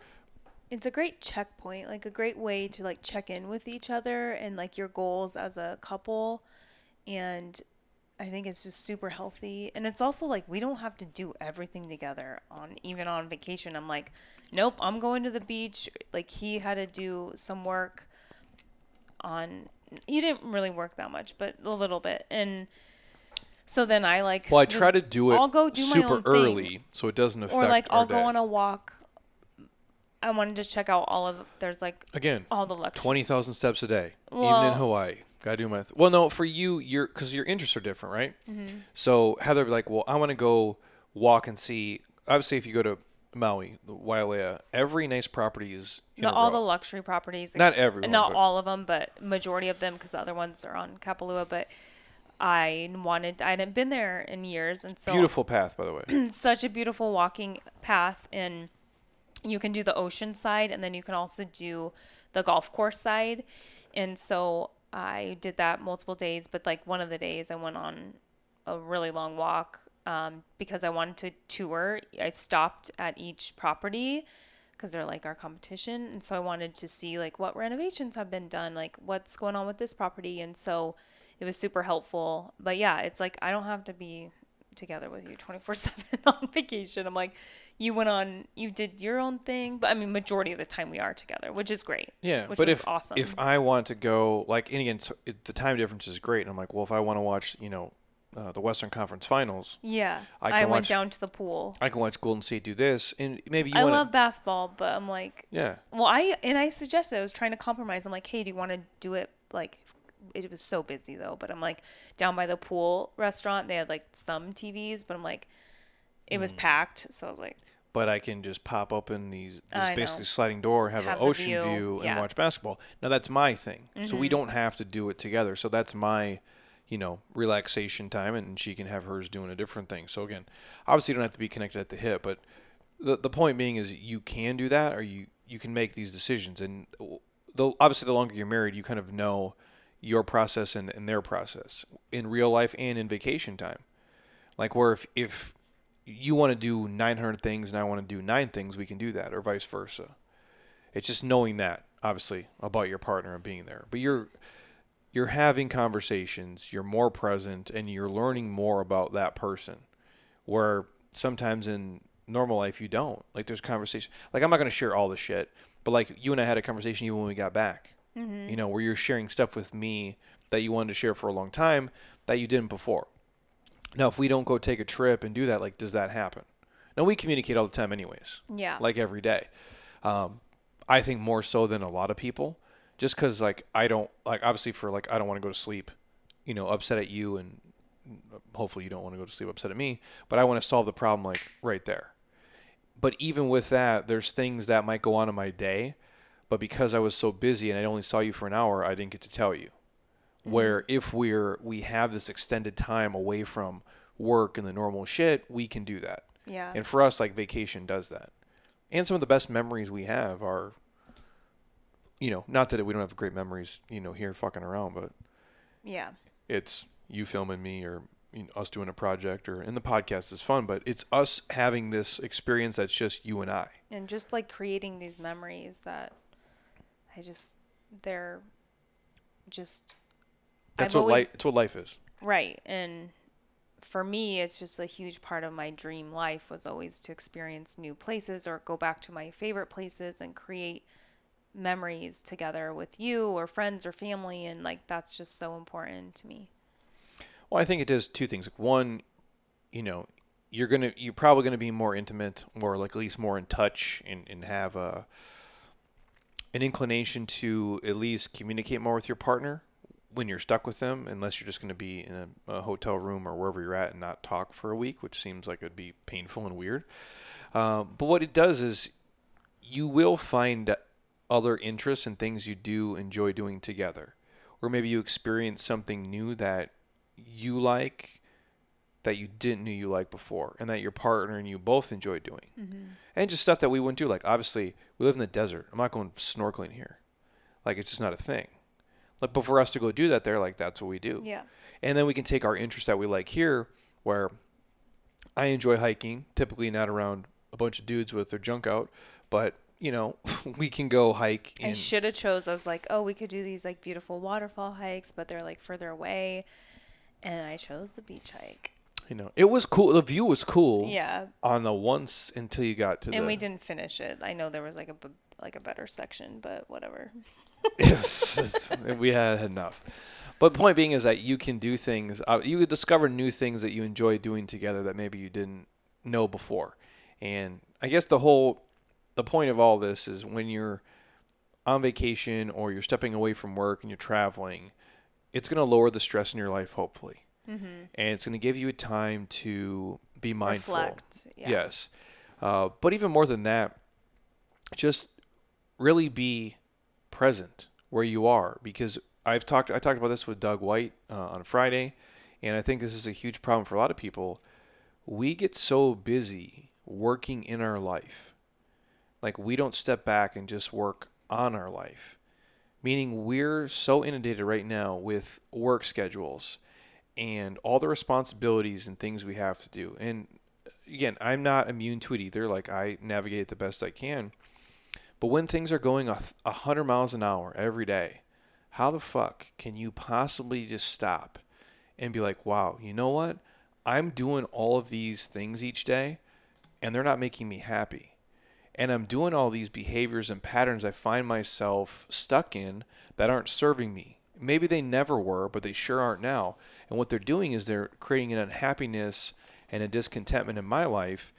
B: It's a great checkpoint, like a great way to like check in with each other and like your goals as a couple. And I think it's just super healthy. And it's also like we don't have to do everything together on even on vacation. I'm like, nope, I'm going to the beach. Like he had to do some work on he didn't really work that much, but a little bit. And so then I like
A: Well, I try to do it
B: I'll go do my
A: super
B: own thing.
A: early so it doesn't affect
B: or like I'll go on a walk. I wanted to check out all of there's like
A: Again,
B: all the luxury.
A: twenty thousand steps a day, even in Hawaii. Gotta do my. Th- well, no, for you, your because your interests are different, right?
B: Mm-hmm.
A: So Heather, would be like, well, I want to go walk and see. Obviously, if you go to Maui, Wailea, every nice property is
B: Not all
A: row.
B: the luxury properties.
A: Not
B: ex-
A: everyone,
B: Not all of them, but majority of them because the other ones are on Kapalua. But I wanted I hadn't been there in years and so
A: Beautiful path, by the way.
B: such a beautiful walking path and you can do the ocean side and then you can also do the golf course side and so i did that multiple days but like one of the days i went on a really long walk um, because i wanted to tour. I stopped at each property because they're like our competition and so i wanted to see like what renovations have been done like what's going on with this property and so it was super helpful. But yeah it's like i don't have to be together with you 24 7 on vacation. I'm like you went on you did your own thing but i mean majority of the time we are together which is great
A: Yeah,
B: which
A: but if
B: awesome.
A: if I want to go, like, and again, so it, the time difference is great. And I'm like, well, if I want to watch, you know, uh, the Western Conference Finals,
B: yeah
A: I
B: i,
A: can
B: went
A: watch-
B: down to the pool.
A: I can watch Golden State do this, and maybe you
B: i
A: want
B: love basketball but i'm like
A: yeah,
B: well i and i suggested i was trying to compromise. I'm like hey do you want to do it like it was so busy though but i'm like down by the pool restaurant they had like some tvs but i'm like it
A: Mm.
B: was packed so i was like
A: but I can just pop open these this
B: know.
A: basically sliding door, have,
B: Have
A: an ocean
B: view,
A: view, and
B: yeah. Mm-hmm.
A: watch basketball. Now that's my thing, so we don't have to do it together. So that's my, you know, relaxation time, and she can have hers doing a different thing. So again, obviously you don't have to be connected at the hip, but the the point being is you can do that, or you you can make these decisions, and the obviously the longer you're married, you kind of know your process and, and their process in real life and in vacation time. Like where if if you want to do 900 things and I want to do nine things, we can do that, or vice versa. It's just knowing that, obviously, about your partner and being there. But you're you're having conversations, you're more present, and you're learning more about that person. Where sometimes in normal life you don't. Like there's conversation. Like I'm not going to share all the shit, but like you and I had a conversation even when we got back.
B: Mm-hmm.
A: You know, where you're sharing stuff with me that you wanted to share for a long time that you didn't before. Now, if we don't go take a trip and do that, like, does that happen? Now, we communicate all the time, anyways,
B: yeah
A: like every day. Um, I think more so than a lot of people, just because, like, I don't, like, obviously, for, like, I don't want to go to sleep, you know, upset at you, and hopefully you don't want to go to sleep upset at me, but I want to solve the problem, like, right there. But even with that, there's things that might go on in my day, but because I was so busy and I only saw you for an hour, I didn't get to tell you mm-hmm. where if we're we have this extended time away from work and the normal shit, we can do that.
B: yeah
A: And for us, like vacation does that. And some of the best memories we have are, you know, not that we don't have great memories, you know, here fucking around, but
B: yeah
A: it's you filming me or you know, us doing a project or and the podcast is fun, but it's us having this experience that's just you and I.
B: and just like creating these memories that I just they're just
A: That's
B: I've
A: what
B: always-
A: life. That's what life is.
B: right and for me it's just a huge part of my dream life was always to experience new places or go back to my favorite places and create memories together with you or friends or family and like that's just so important to me
A: Well, I think it does two things. Like one, you know, you're gonna you're probably gonna be more intimate or like at least more in touch and, and have a an inclination to at least communicate more with your partner when you're stuck with them, unless you're just gonna be in a, a hotel room or wherever you're at and not talk for a week, which seems like it'd be painful and weird. Um, but what it does is you will find other interests and things you do enjoy doing together. Or maybe you experience something new that you like that you didn't know you liked before and that your partner and you both enjoy doing. Mm-hmm. And just stuff that we wouldn't do. Like obviously we live in the desert. I'm not going snorkeling here. Like it's just not a thing. Like but for us to go do that there, like that's what we do.
B: yeah
A: And then we can take our interest that we like here, where I enjoy hiking, typically not around a bunch of dudes with their junk out, but you know, we can go hike
B: I should have chose. I was like, oh, we could do these like beautiful waterfall hikes, but they're like further away, and I chose the beach hike.
A: You know, it was cool. The view was cool
B: Yeah,
A: on the once until you got to
B: and
A: the
B: we didn't finish it. I know there was like a like a better section, but whatever.
A: Yes, we had enough. But point being is that you can do things. Uh, you could discover new things that you enjoy doing together that maybe you didn't know before. And I guess the whole, the point of all this is when you're on vacation or you're stepping away from work and you're traveling, it's going to lower the stress in your life, hopefully,
B: Mm-hmm.
A: and it's going to give you a time to be mindful.
B: Reflect. Yeah.
A: Yes. Uh, but even more than that, just really be present where you are because I've talked I talked about this with Doug White uh, on Friday And I think this is a huge problem for a lot of people. We get so busy working in our life. Like we don't step back and just work on our life. Meaning we're so inundated right now with work schedules and all the responsibilities and things we have to do. And again, I'm not immune to it either. Like I navigate the best I can. But when things are going a 100 miles an hour every day, how the fuck can you possibly just stop and be like, wow, you know what? I'm doing all of these things each day and they're not making me happy. And I'm doing all these behaviors and patterns I find myself stuck in that aren't serving me. Maybe they never were, but they sure aren't now. And what they're doing is they're creating an unhappiness and a discontentment in my life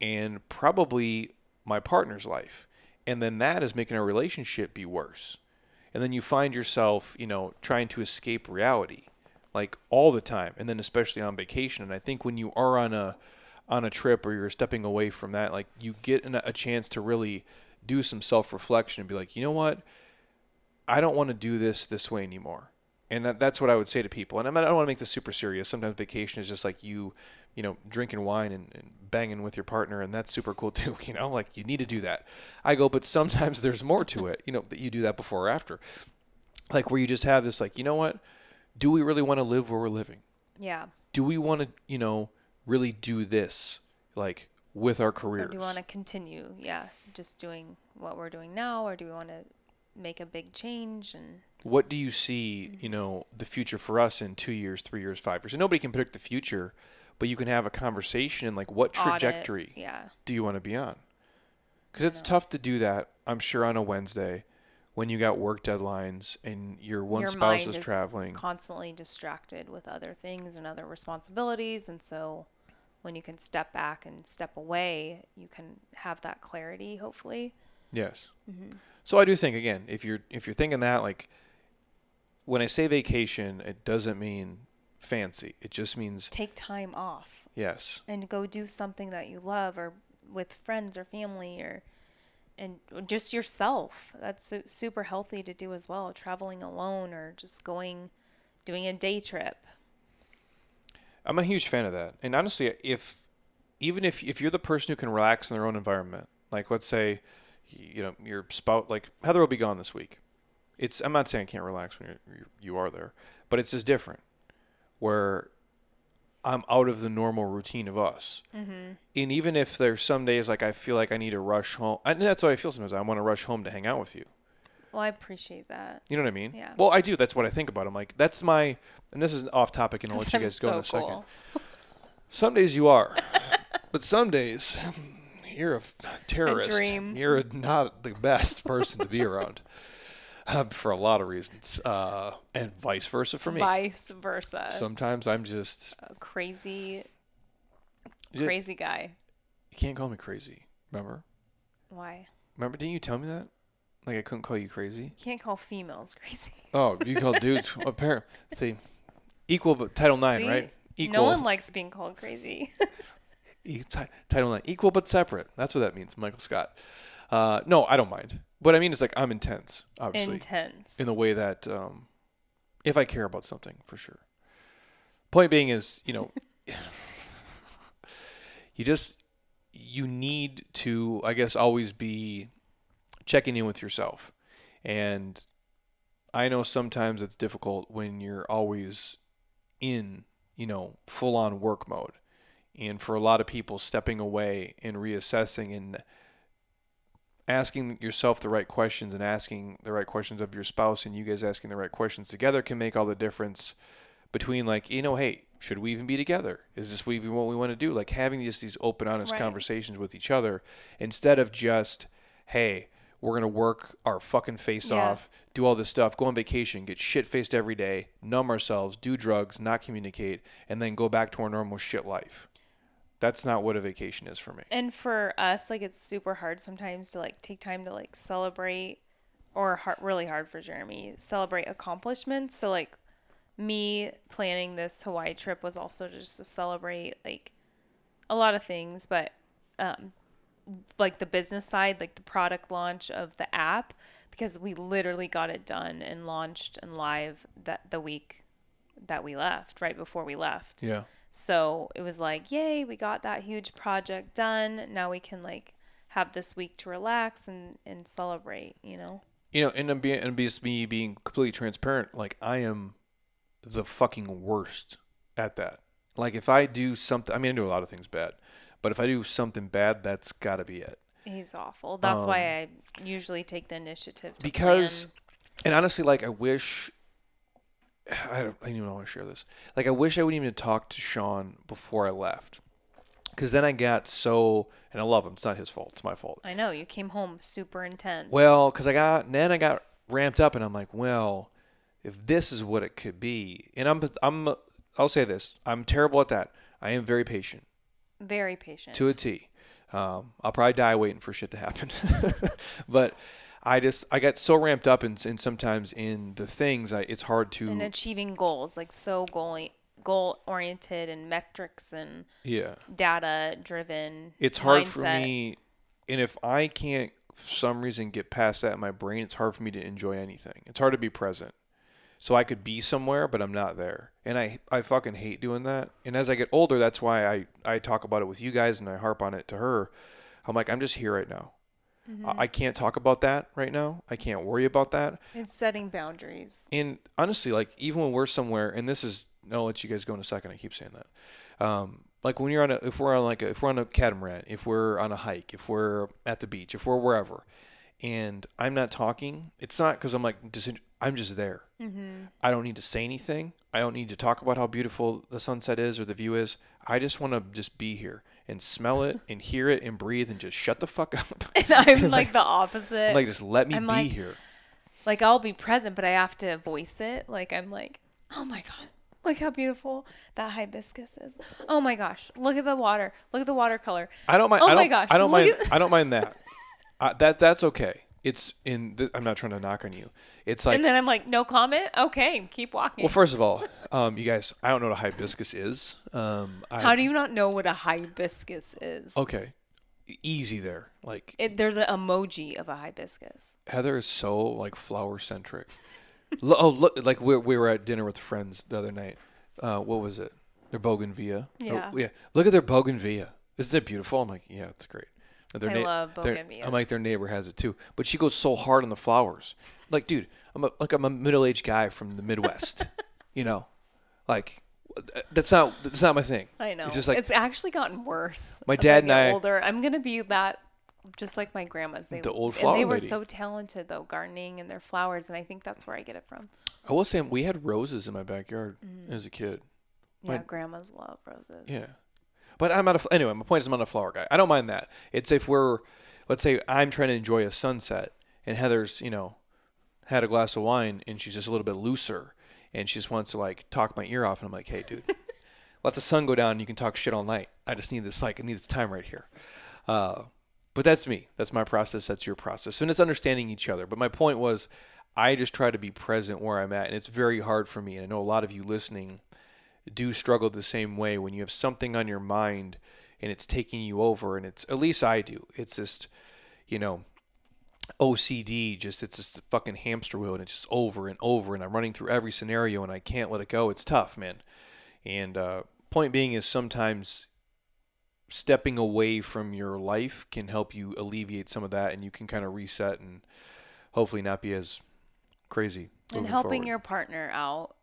A: and probably my partner's life. And then that is making our relationship be worse. And then you find yourself, you know, trying to escape reality like all the time. And then especially on vacation. And I think when you are on a on a trip or you're stepping away from that, like you get a chance to really do some self-reflection and be like, "You know what? I don't want to do this this way anymore." And that, that's what I would say to people. And I, mean, I don't want to make this super serious. Sometimes vacation is just like you, you know, drinking wine and, and banging with your partner, and that's super cool too. You know, like you need to do that. I go, but sometimes there's more to it. You know, that you do that before or after, like where you just have this, like, you know what? Do we really want to live where we're living?
B: Yeah.
A: Do we want to, you know, really do this, like with our careers?
B: Or do we want to continue? Yeah, just doing what we're doing now, or do we want to make a big change and
A: what do you see you know the future for us in two years three years five years? And nobody can predict the future but you can have a conversation and like what trajectory
B: Audit, yeah.
A: do you want to be on? Because it's tough to do that i'm sure on a wednesday when you got work deadlines and your one
B: Your
A: spouse is
B: is
A: traveling.
B: constantly distracted with other things and other responsibilities and so when you can step back and step away you can have that clarity hopefully.
A: Yes.
B: Mm-hmm.
A: So i do think again if you're if you're thinking that like when i say vacation it doesn't mean fancy. It just means
B: take time off.
A: Yes.
B: And go do something that you love or with friends or family or and just yourself. That's super healthy to do as well traveling alone or just going doing a day trip.
A: I'm a huge fan of that. And honestly, if even if if you're the person who can relax in their own environment, like let's say, you know, your spouse, like Heather will be gone this week. It's I'm not saying I can't relax when you're, you are there, but it's just different, where I'm out of the normal routine of us. Mm-hmm. And even if there's some days like I feel like I need to rush home, and that's how I feel sometimes. I want to rush home to hang out with you.
B: well i appreciate that
A: You know what I mean?
B: Yeah.
A: Well, I do. That's what I think about. I'm like, that's my, and this is off topic, and I'll let you
B: I'm
A: guys go in a
B: so
A: second. Some days you are, but some days you're a terrorist.
B: dream.
A: You're not the best person to be around uh, for a lot of reasons, uh, and vice versa for me.
B: vice versa
A: Sometimes I'm just
B: a crazy crazy guy
A: you can't call me crazy. Remember?
B: why
A: Remember? Didn't you tell me that? Like I couldn't call you crazy.
B: you can't call females crazy
A: Oh, you call dudes apparent. See, equal but Title Nine,
B: See?
A: right? Equal.
B: no one likes being called crazy
A: Title Nine, equal but separate. That's what that means, Michael Scott. Uh, no, I don't mind. What I mean is like I'm intense, obviously,
B: intense
A: in the way that um, if I care about something, for sure. Point being is, you know, you just you need to, I guess, always be checking in with yourself, and I know sometimes it's difficult when you're always in, you know, full on work mode. And for a lot of people, stepping away and reassessing and asking yourself the right questions and asking the right questions of your spouse and you guys asking the right questions together can make all the difference between like, you know, hey, should we even be together? Is this even what we want to do? Like having just these open, honest
B: Right.
A: conversations with each other instead of just, hey, we're gonna work our fucking face
B: Yeah.
A: off, do all this stuff, go on vacation, get shit faced every day, numb ourselves, do drugs, not communicate, and then go back to our normal shit life. That's not what a vacation is for me.
B: and for us like it's super hard sometimes to like take time to like celebrate or hard, really hard for jeremy celebrate accomplishments so like me planning this hawaii trip was also just to celebrate like a lot of things but um like the business side like the product launch of the app because we literally got it done and launched and live that the week that we left right before we left.
A: Yeah.
B: So it was like, yay, we got that huge project done. Now we can like have this week to relax and, and celebrate, you know?
A: You know, and I'm being and just me being completely transparent, like I am the fucking worst at that. Like if I do something I mean I do a lot of things bad. But if I do something bad, that's gotta be it.
B: He's awful. That's why I usually take the initiative to
A: Um, because
B: plan.
A: and honestly like i wish i don't i don't even want to share this like i wish i wouldn't even talk to sean before i left because then i got so and i love him it's not his fault it's my fault
B: I know you came home super intense.
A: well because i got then i got ramped up and i'm like well if this is what it could be and i'm i'm i'll say this i'm terrible at that i am very patient
B: very patient.
A: to a T. Um, I'll probably die waiting for shit to happen. but I just I get so ramped up and, and sometimes in the things I, it's hard to
B: and achieving goals, like so goal goal oriented and metrics and
A: yeah.
B: data driven.
A: It's hard for me and if I can't for some reason get past that in my brain, it's hard for me to enjoy anything. It's hard to be present. So I could be somewhere, but I'm not there. And I, I fucking hate doing that. And as I get older, that's why I, I talk about it with you guys and I harp on it to her. I'm like, I'm just here right now.
B: Mm-hmm.
A: I, I can't talk about that right now. I can't worry about that.
B: It's setting boundaries.
A: And honestly, like even when we're somewhere, and this is, I'll let you guys go in a second. I keep saying that. Um, like when you're on a, if we're on like a, if we're on a catamaran, if we're on a hike, if we're at the beach, if we're wherever, and I'm not talking, it's not because I'm like, I'm just there.
B: Mm-hmm.
A: I don't need to say anything. I don't need to talk about how beautiful the sunset is or the view is. I just want to just be here and smell it and hear it and breathe and just shut the fuck up.
B: And I'm like the opposite.
A: like just let me
B: I'm
A: be
B: like-
A: here.
B: like I'll be present, but I have to voice it. Like I'm like, oh my god, look how beautiful that hibiscus is. Oh my gosh, look at the water. Look at the watercolor.
A: I don't mind.
B: Oh
A: I don't,
B: my gosh,
A: I don't mind. I don't mind that. Uh, that that's okay. It's in. Th- I'm not trying to knock on you. It's like.
B: and then I'm like, no comment. Okay, keep walking.
A: well, first of all, um, you guys, I don't know what a hibiscus is. Um, I,
B: how do you not know what a hibiscus is?
A: Okay, easy there. Like
B: It, there's an emoji of a hibiscus.
A: Heather is so like flower centric. Lo- oh, look! Like we we were at dinner with friends the other night. Uh, what was it? Their bougainvillea. Or-
B: Yeah.
A: yeah. Look at their bougainvillea. Isn't it beautiful? I'm like, yeah, it's great. Their
B: I love
A: their-
B: bougainvilleas.
A: I'm like, their neighbor has it too. But she goes so hard on the flowers. Like, dude, I'm a, like I'm a middle aged guy from the Midwest. you know, like that's not that's not my thing.
B: I know.
A: It's just like
B: it's actually gotten worse.
A: My dad and I-
B: older. I'm gonna be that, just like my grandmas. They,
A: The old
B: and
A: flower
B: they were
A: lady.
B: so talented though, gardening and their flowers, and I think that's where I get it from.
A: I will say we had roses in my backyard mm. as a kid.
B: Yeah,
A: My-
B: grandmas love roses.
A: Yeah. But I'm not a anyway. My point is, I'm not a flower guy. I don't mind that. It's if we're, let's say, I'm trying to enjoy a sunset, and Heather's, you know, had a glass of wine, and she's just a little bit looser, and she just wants to like talk my ear off, and I'm like, hey, dude, let the sun go down, and you can talk shit all night. I just need this like I need this time right here. Uh, but that's me. That's my process. That's your process, and it's understanding each other. But my point was, I just try to be present where I'm at, and it's very hard for me. And I know a lot of you listening do struggle the same way when you have something on your mind and it's taking you over and it's at least I do. It's just, you know, OCD just it's just a fucking hamster wheel and it's just over and over and I'm running through every scenario and I can't let it go. It's tough, man. And uh point being is sometimes stepping away from your life can help you alleviate some of that and you can kind of reset and hopefully not be as crazy.
B: and helping
A: forward.
B: your partner out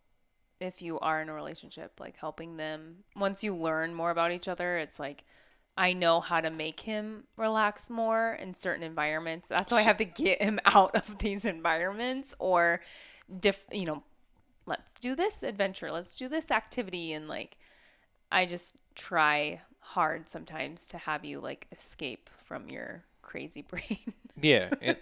B: if you are in a relationship like helping them once you learn more about each other it's like i know how to make him relax more in certain environments that's why i have to get him out of these environments or diff you know let's do this adventure let's do this activity and like i just try hard sometimes to have you like escape from your crazy brain
A: Yeah. And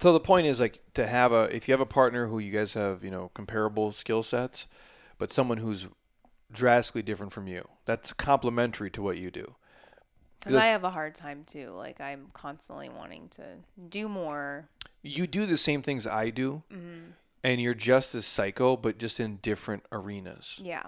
A: so the point is like to have a if you have a partner who you guys have, you know, comparable skill sets, but someone who's drastically different from you. That's complementary to what you do.
B: because i have a hard time too like i'm constantly wanting to do more
A: You do the same things I do,
B: Mm-hmm.
A: and you're just as psycho, but just in different arenas.
B: yeah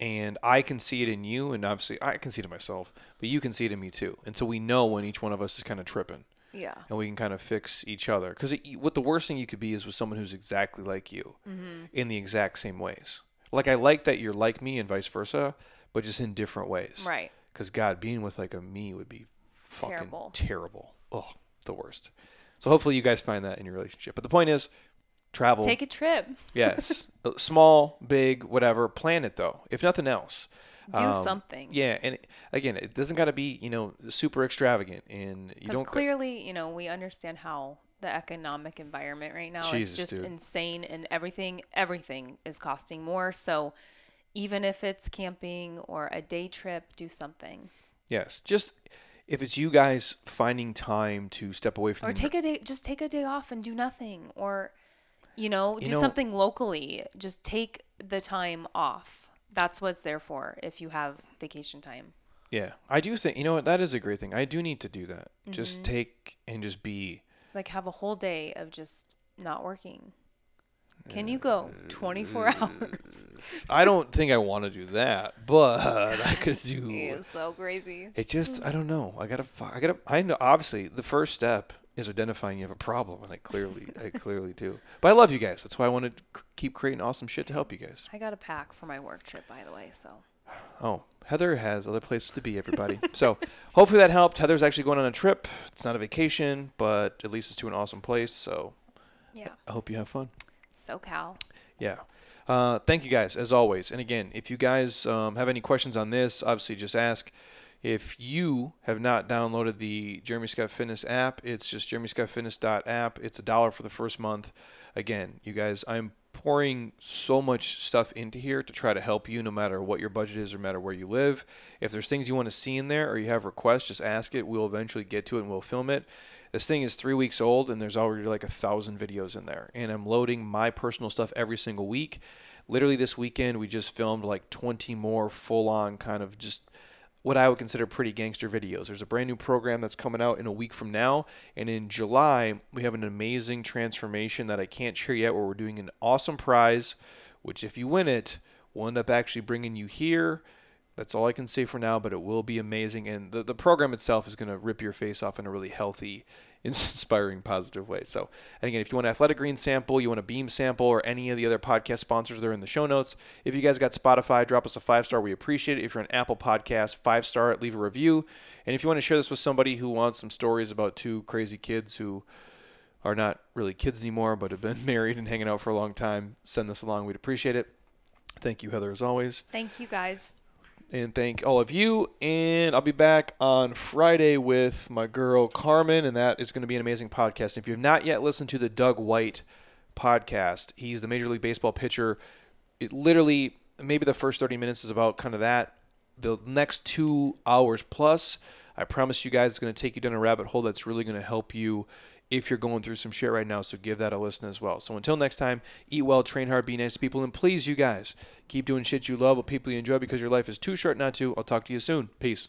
A: And I can see it in you, and obviously I can see it in myself, but you can see it in me too. And so we know when each one of us is kind of tripping.
B: yeah
A: and we can kind of fix each other. Because what the worst thing you could be is with someone who's exactly like you
B: Mm-hmm.
A: in the exact same ways. Like I like that you're like me and vice versa, but just in different ways.
B: Right.
A: Because God, being with like a me would be fucking
B: Terrible.
A: terrible. Oh, the worst. So hopefully you guys find that in your relationship. But the point is, travel.
B: Take a trip.
A: yes, Uh, small, big, whatever. Plan it though, if nothing else.
B: Do
A: Um,
B: something.
A: Yeah, and again, it doesn't got to be you know super extravagant, and you don't.
B: clearly, you know, we understand how the economic environment right now
A: Jesus,
B: is just
A: dude.
B: insane and everything everything is costing more. So even if it's camping or a day trip, do something.
A: yes, just if it's you guys finding time to step away from
B: Or take a day just take a day off and do nothing. Or you know,
A: You
B: do
A: know-
B: something locally. Just take the time off. That's what's there for if you have vacation time.
A: Yeah, I do think you know what that is a great thing. I do need to do that.
B: Mm-hmm.
A: Just take and just be.
B: Like have a whole day of just not working. Can you go 24 mm. hours?
A: I don't think I want to do that, but I could do.
B: It's so crazy.
A: It just I don't know. I gotta. I gotta. I know. Obviously, the first step is identifying you have a problem, and I clearly, I clearly do. But I love you guys. That's why I want to keep creating awesome shit to help you guys.
B: I got a pack for my work trip, by the way. So
A: Oh, Heather has other places to be, everybody. so hopefully that helped. Heather's actually going on a trip. It's not a vacation, but at least it's to an awesome place. So
B: yeah,
A: I hope you have fun.
B: SoCal.
A: Yeah. Uh, thank you guys, as always. And again, if you guys um, have any questions on this, obviously just ask. If you have not downloaded the Jeremy Scott Fitness app, it's just jeremyscottfitness.app. It's a dollar for the first month. Again, you guys, I'm pouring so much stuff into here to try to help you no matter what your budget is or no matter where you live. If there's things you want to see in there or you have requests, just ask it. We'll eventually get to it and we'll film it. This thing is three weeks old and there's already like a thousand videos in there. And I'm loading my personal stuff every single week. Literally this weekend, we just filmed like 20 more full on kind of just what I would consider pretty gangster videos. There's a brand new program that's coming out in a week from now. And in July, we have an amazing transformation that I can't share yet where we're doing an awesome prize, which if you win it, will end up actually bringing you here. That's all I can say for now, but it will be amazing. And the, the program itself is going to rip your face off in a really healthy, inspiring, positive way. So, and again, if you want an athletic green sample, you want a beam sample, or any of the other podcast sponsors, they're in the show notes. If you guys got Spotify, drop us a five star. We appreciate it. If you're an Apple Podcast, five star, leave a review. And if you want to share this with somebody who wants some stories about two crazy kids who are not really kids anymore, but have been married and hanging out for a long time, send this along. We'd appreciate it. Thank you, Heather, as always
B: Thank you guys.
A: And thank all of you. And I'll be back on Friday with my girl Carmen, and that is going to be an amazing podcast. If you have not yet listened to the Doug White podcast, he's the Major League Baseball pitcher. It literally, maybe the first 30 minutes is about kind of that. The next two hours plus, I promise you guys, it's going to take you down a rabbit hole that's really going to help you if you're going through some shit right now. So give that a listen as well. So until next time, eat well, train hard, be nice to people, and please, you guys, keep doing shit you love with people you enjoy because your life is too short not to. I'll talk to you soon. Peace.